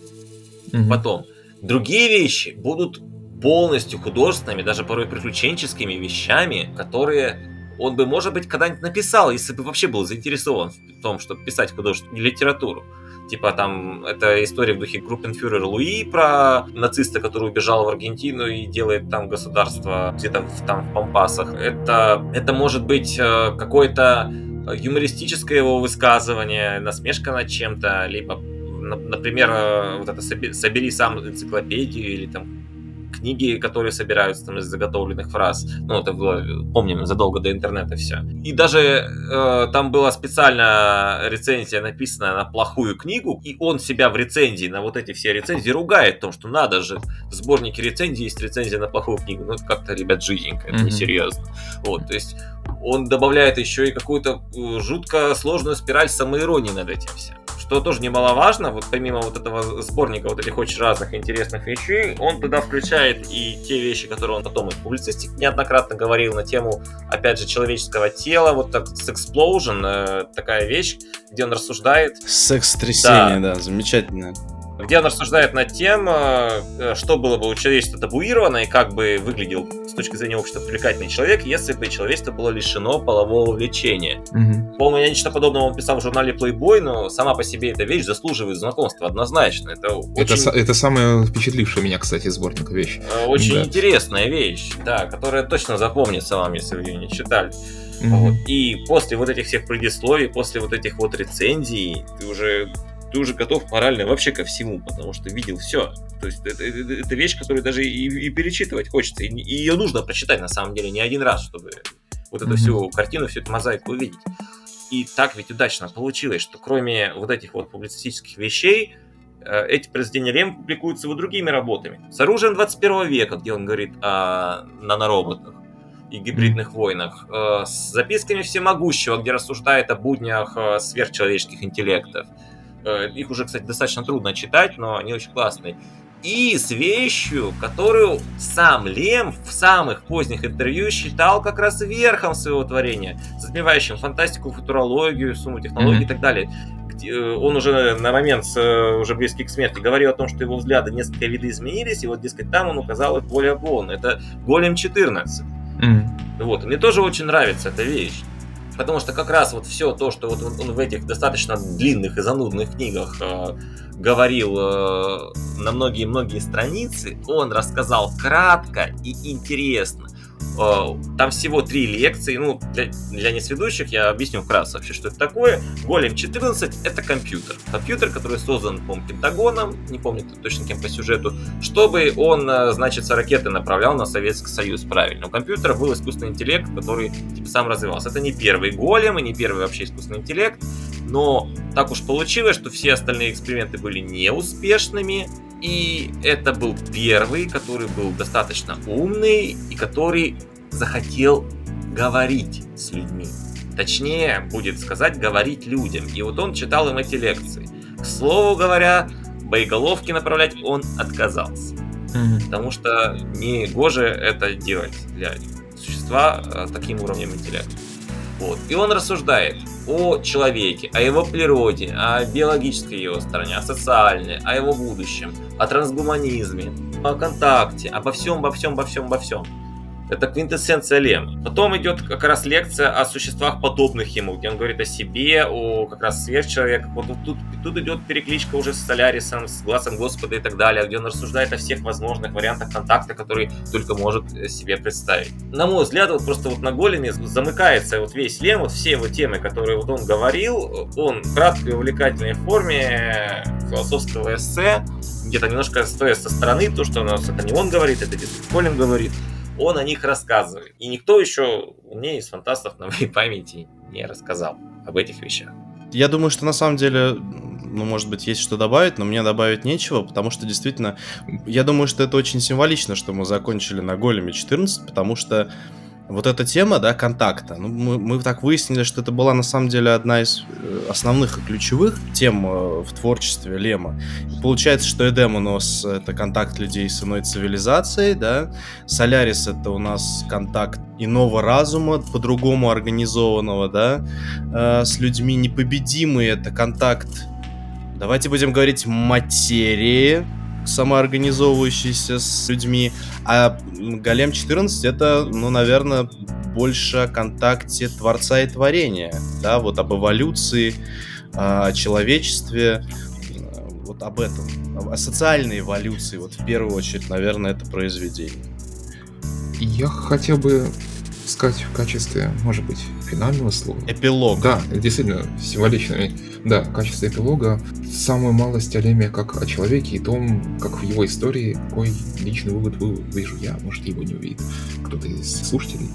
Угу. Потом, другие вещи будут полностью художественными, даже порой приключенческими вещами, которые он бы, может быть, когда-нибудь написал, если бы вообще был заинтересован в том, чтобы писать художественную литературу. Типа там, это история в духе группенфюрера Луи про нациста, который убежал в Аргентину и делает там государство где-то в, там в Пампасах. Это, это может быть э, какое-то юмористическое его высказывание, насмешка над чем-то, либо, например, э, вот это «собери сам энциклопедию» или там книги, которые собираются там из заготовленных фраз. Ну, это было, помним, задолго до интернета все. И даже э, там была специально рецензия написана на плохую книгу, и он себя в рецензии на вот эти все рецензии ругает в том, что надо же, в сборнике рецензий есть рецензия на плохую книгу. Ну, как-то, ребят, жизненько, это mm-hmm. несерьезно. Вот, то есть он добавляет еще и какую-то э, жутко сложную спираль самоиронии над этим всем что тоже немаловажно, вот помимо вот этого сборника вот этих очень разных интересных вещей, он туда включает и те вещи, которые он потом и в публицистике неоднократно говорил на тему, опять же, человеческого тела, вот так Sexplosion, э, такая вещь, где он рассуждает... Секс-трясение, да. да, замечательно где он рассуждает над тем, э, что было бы у человечества табуировано и как бы выглядел с точки зрения общества привлекательный человек, если бы человечество было лишено полового влечения. Угу. По-моему, нечто подобное он писал в журнале Playboy, но сама по себе эта вещь заслуживает знакомства однозначно. Это, очень... это, это самая впечатлившая меня, кстати, сборника вещь. Э, очень да. интересная вещь, да, которая точно запомнится вам, если вы ее не читали. Mm-hmm. Вот. И после вот этих всех предисловий, после вот этих вот рецензий, ты уже ты уже готов морально вообще ко всему, потому что видел все. То есть это, это, это вещь, которую даже и, и перечитывать хочется. И, и ее нужно прочитать на самом деле не один раз, чтобы вот эту mm-hmm. всю картину, всю эту мозаику увидеть. И так ведь удачно получилось, что кроме вот этих вот публицистических вещей, э, эти произведения Рем публикуются и другими работами. С оружием 21 века, где он говорит о нанороботах и гибридных войнах, э, с записками всемогущего, где рассуждает о буднях э, сверхчеловеческих интеллектов, их уже, кстати, достаточно трудно читать, но они очень классные. И с вещью, которую сам Лем в самых поздних интервью считал как раз верхом своего творения, затмевающим фантастику, футурологию, сумму технологий mm-hmm. и так далее. Э, он уже на момент э, уже близкий к смерти говорил о том, что его взгляды несколько виды изменились, и вот, дескать, там он указал их более полно. Это Голем 14. Mm-hmm. Вот. Мне тоже очень нравится эта вещь потому что как раз вот все то, что вот он в этих достаточно длинных и занудных книгах э, говорил э, на многие-многие страницы, он рассказал кратко и интересно. Э, там всего три лекции. Ну, для, для несведущих я объясню вкратце вообще, что это такое. Голем 14 — это компьютер. Компьютер, который создан, по Пентагоном, не помню точно кем по сюжету, чтобы он, э, значит, ракеты направлял на Советский Союз, правильно. У компьютера был искусственный интеллект, который типа, сам развивался. Это не первый голем и не первый вообще искусственный интеллект, но так уж получилось, что все остальные эксперименты были неуспешными, и это был первый, который был достаточно умный и который захотел говорить с людьми. Точнее, будет сказать, говорить людям. И вот он читал им эти лекции. К слову говоря, боеголовки направлять он отказался. Mm-hmm. Потому что не гоже это делать для существа а, таким уровнем интеллекта. Вот. И он рассуждает о человеке, о его природе, о биологической его стороне, о социальной, о его будущем, о трансгуманизме, о контакте, обо всем, обо всем, обо всем, обо всем. Это квинтэссенция Лем. Потом идет как раз лекция о существах подобных ему, где он говорит о себе, о как раз сверхчеловеках. Вот тут, тут идет перекличка уже с Солярисом, с Глазом Господа и так далее, где он рассуждает о всех возможных вариантах контакта, которые только может себе представить. На мой взгляд, вот просто вот на големе замыкается вот весь Лем, вот все его темы, которые вот он говорил, он в краткой увлекательной форме философского эссе, где-то немножко стоя со стороны, то, что у нас это не он говорит, это Колин говорит, он о них рассказывает. И никто еще мне из фантастов на моей памяти не рассказал об этих вещах. Я думаю, что на самом деле, ну, может быть, есть что добавить, но мне добавить нечего, потому что действительно, я думаю, что это очень символично, что мы закончили на Големе 14, потому что вот эта тема, да, контакта, ну, мы, мы так выяснили, что это была на самом деле одна из э, основных и ключевых тем э, в творчестве Лема. И получается, что Эдемонос — это контакт людей с иной цивилизацией, да, Солярис — это у нас контакт иного разума, по-другому организованного, да, э, с людьми непобедимый — это контакт, давайте будем говорить, материи, самоорганизовывающийся с людьми. А Голем 14 это, ну, наверное, больше о контакте Творца и Творения. Да, вот об эволюции, о человечестве, вот об этом. О социальной эволюции, вот в первую очередь, наверное, это произведение. Я хотел бы сказать в качестве, может быть, финального слова. Эпилог. Да, действительно, символичный. Да, в качестве эпилога самую малость о Леме как о человеке и том, как в его истории, какой личный вывод вижу я, может, его не увидит кто-то из слушателей.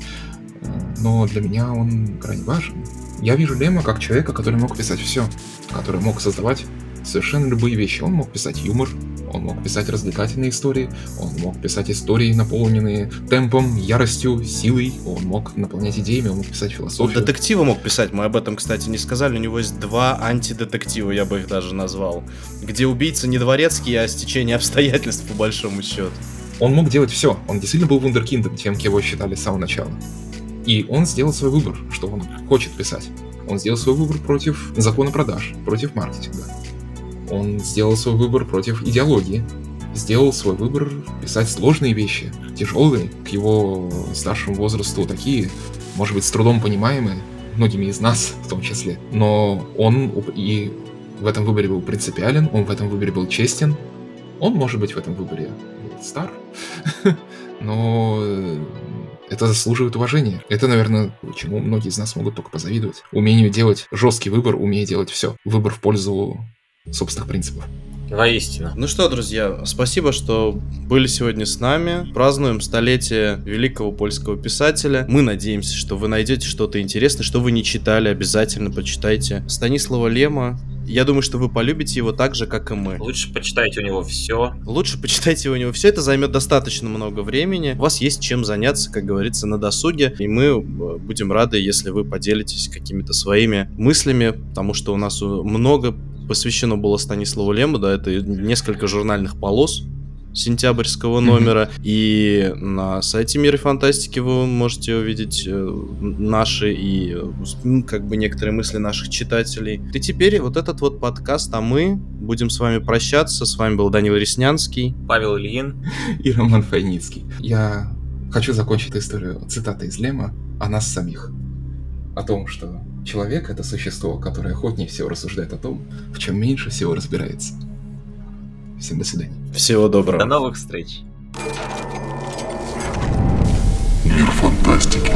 Но для меня он крайне важен. Я вижу Лема как человека, который мог писать все, который мог создавать совершенно любые вещи. Он мог писать юмор, он мог писать развлекательные истории, он мог писать истории, наполненные темпом, яростью, силой, он мог наполнять идеями, он мог писать философию. Он детективы мог писать, мы об этом, кстати, не сказали, у него есть два антидетектива, я бы их даже назвал, где убийца не дворецкий, а стечение обстоятельств по большому счету. Он мог делать все, он действительно был вундеркиндом, тем, кем его считали с самого начала. И он сделал свой выбор, что он хочет писать. Он сделал свой выбор против закона продаж, против маркетинга. Он сделал свой выбор против идеологии. Сделал свой выбор писать сложные вещи, тяжелые, к его старшему возрасту такие, может быть, с трудом понимаемые, многими из нас в том числе. Но он и в этом выборе был принципиален, он в этом выборе был честен. Он, может быть, в этом выборе стар, но это заслуживает уважения. Это, наверное, чему многие из нас могут только позавидовать. Умению делать жесткий выбор, умея делать все. Выбор в пользу собственных принципов. Воистину. Ну что, друзья, спасибо, что были сегодня с нами. Празднуем столетие великого польского писателя. Мы надеемся, что вы найдете что-то интересное, что вы не читали, обязательно почитайте. Станислава Лема. Я думаю, что вы полюбите его так же, как и мы. Лучше почитайте у него все. Лучше почитайте у него все. Это займет достаточно много времени. У вас есть чем заняться, как говорится, на досуге. И мы э, будем рады, если вы поделитесь какими-то своими мыслями, потому что у нас много посвящено было Станиславу Лему, да, это несколько журнальных полос сентябрьского номера. Mm-hmm. И на сайте Мира фантастики вы можете увидеть э, наши и э, как бы некоторые мысли наших читателей. И теперь вот этот вот подкаст, а мы будем с вами прощаться. С вами был Данил Реснянский, Павел Ильин и Роман Файницкий. Я хочу закончить историю цитатой из Лема о нас самих. О том, что Человек — это существо, которое охотнее всего рассуждает о том, в чем меньше всего разбирается. Всем до свидания. Всего доброго. До новых встреч. Мир фантастики.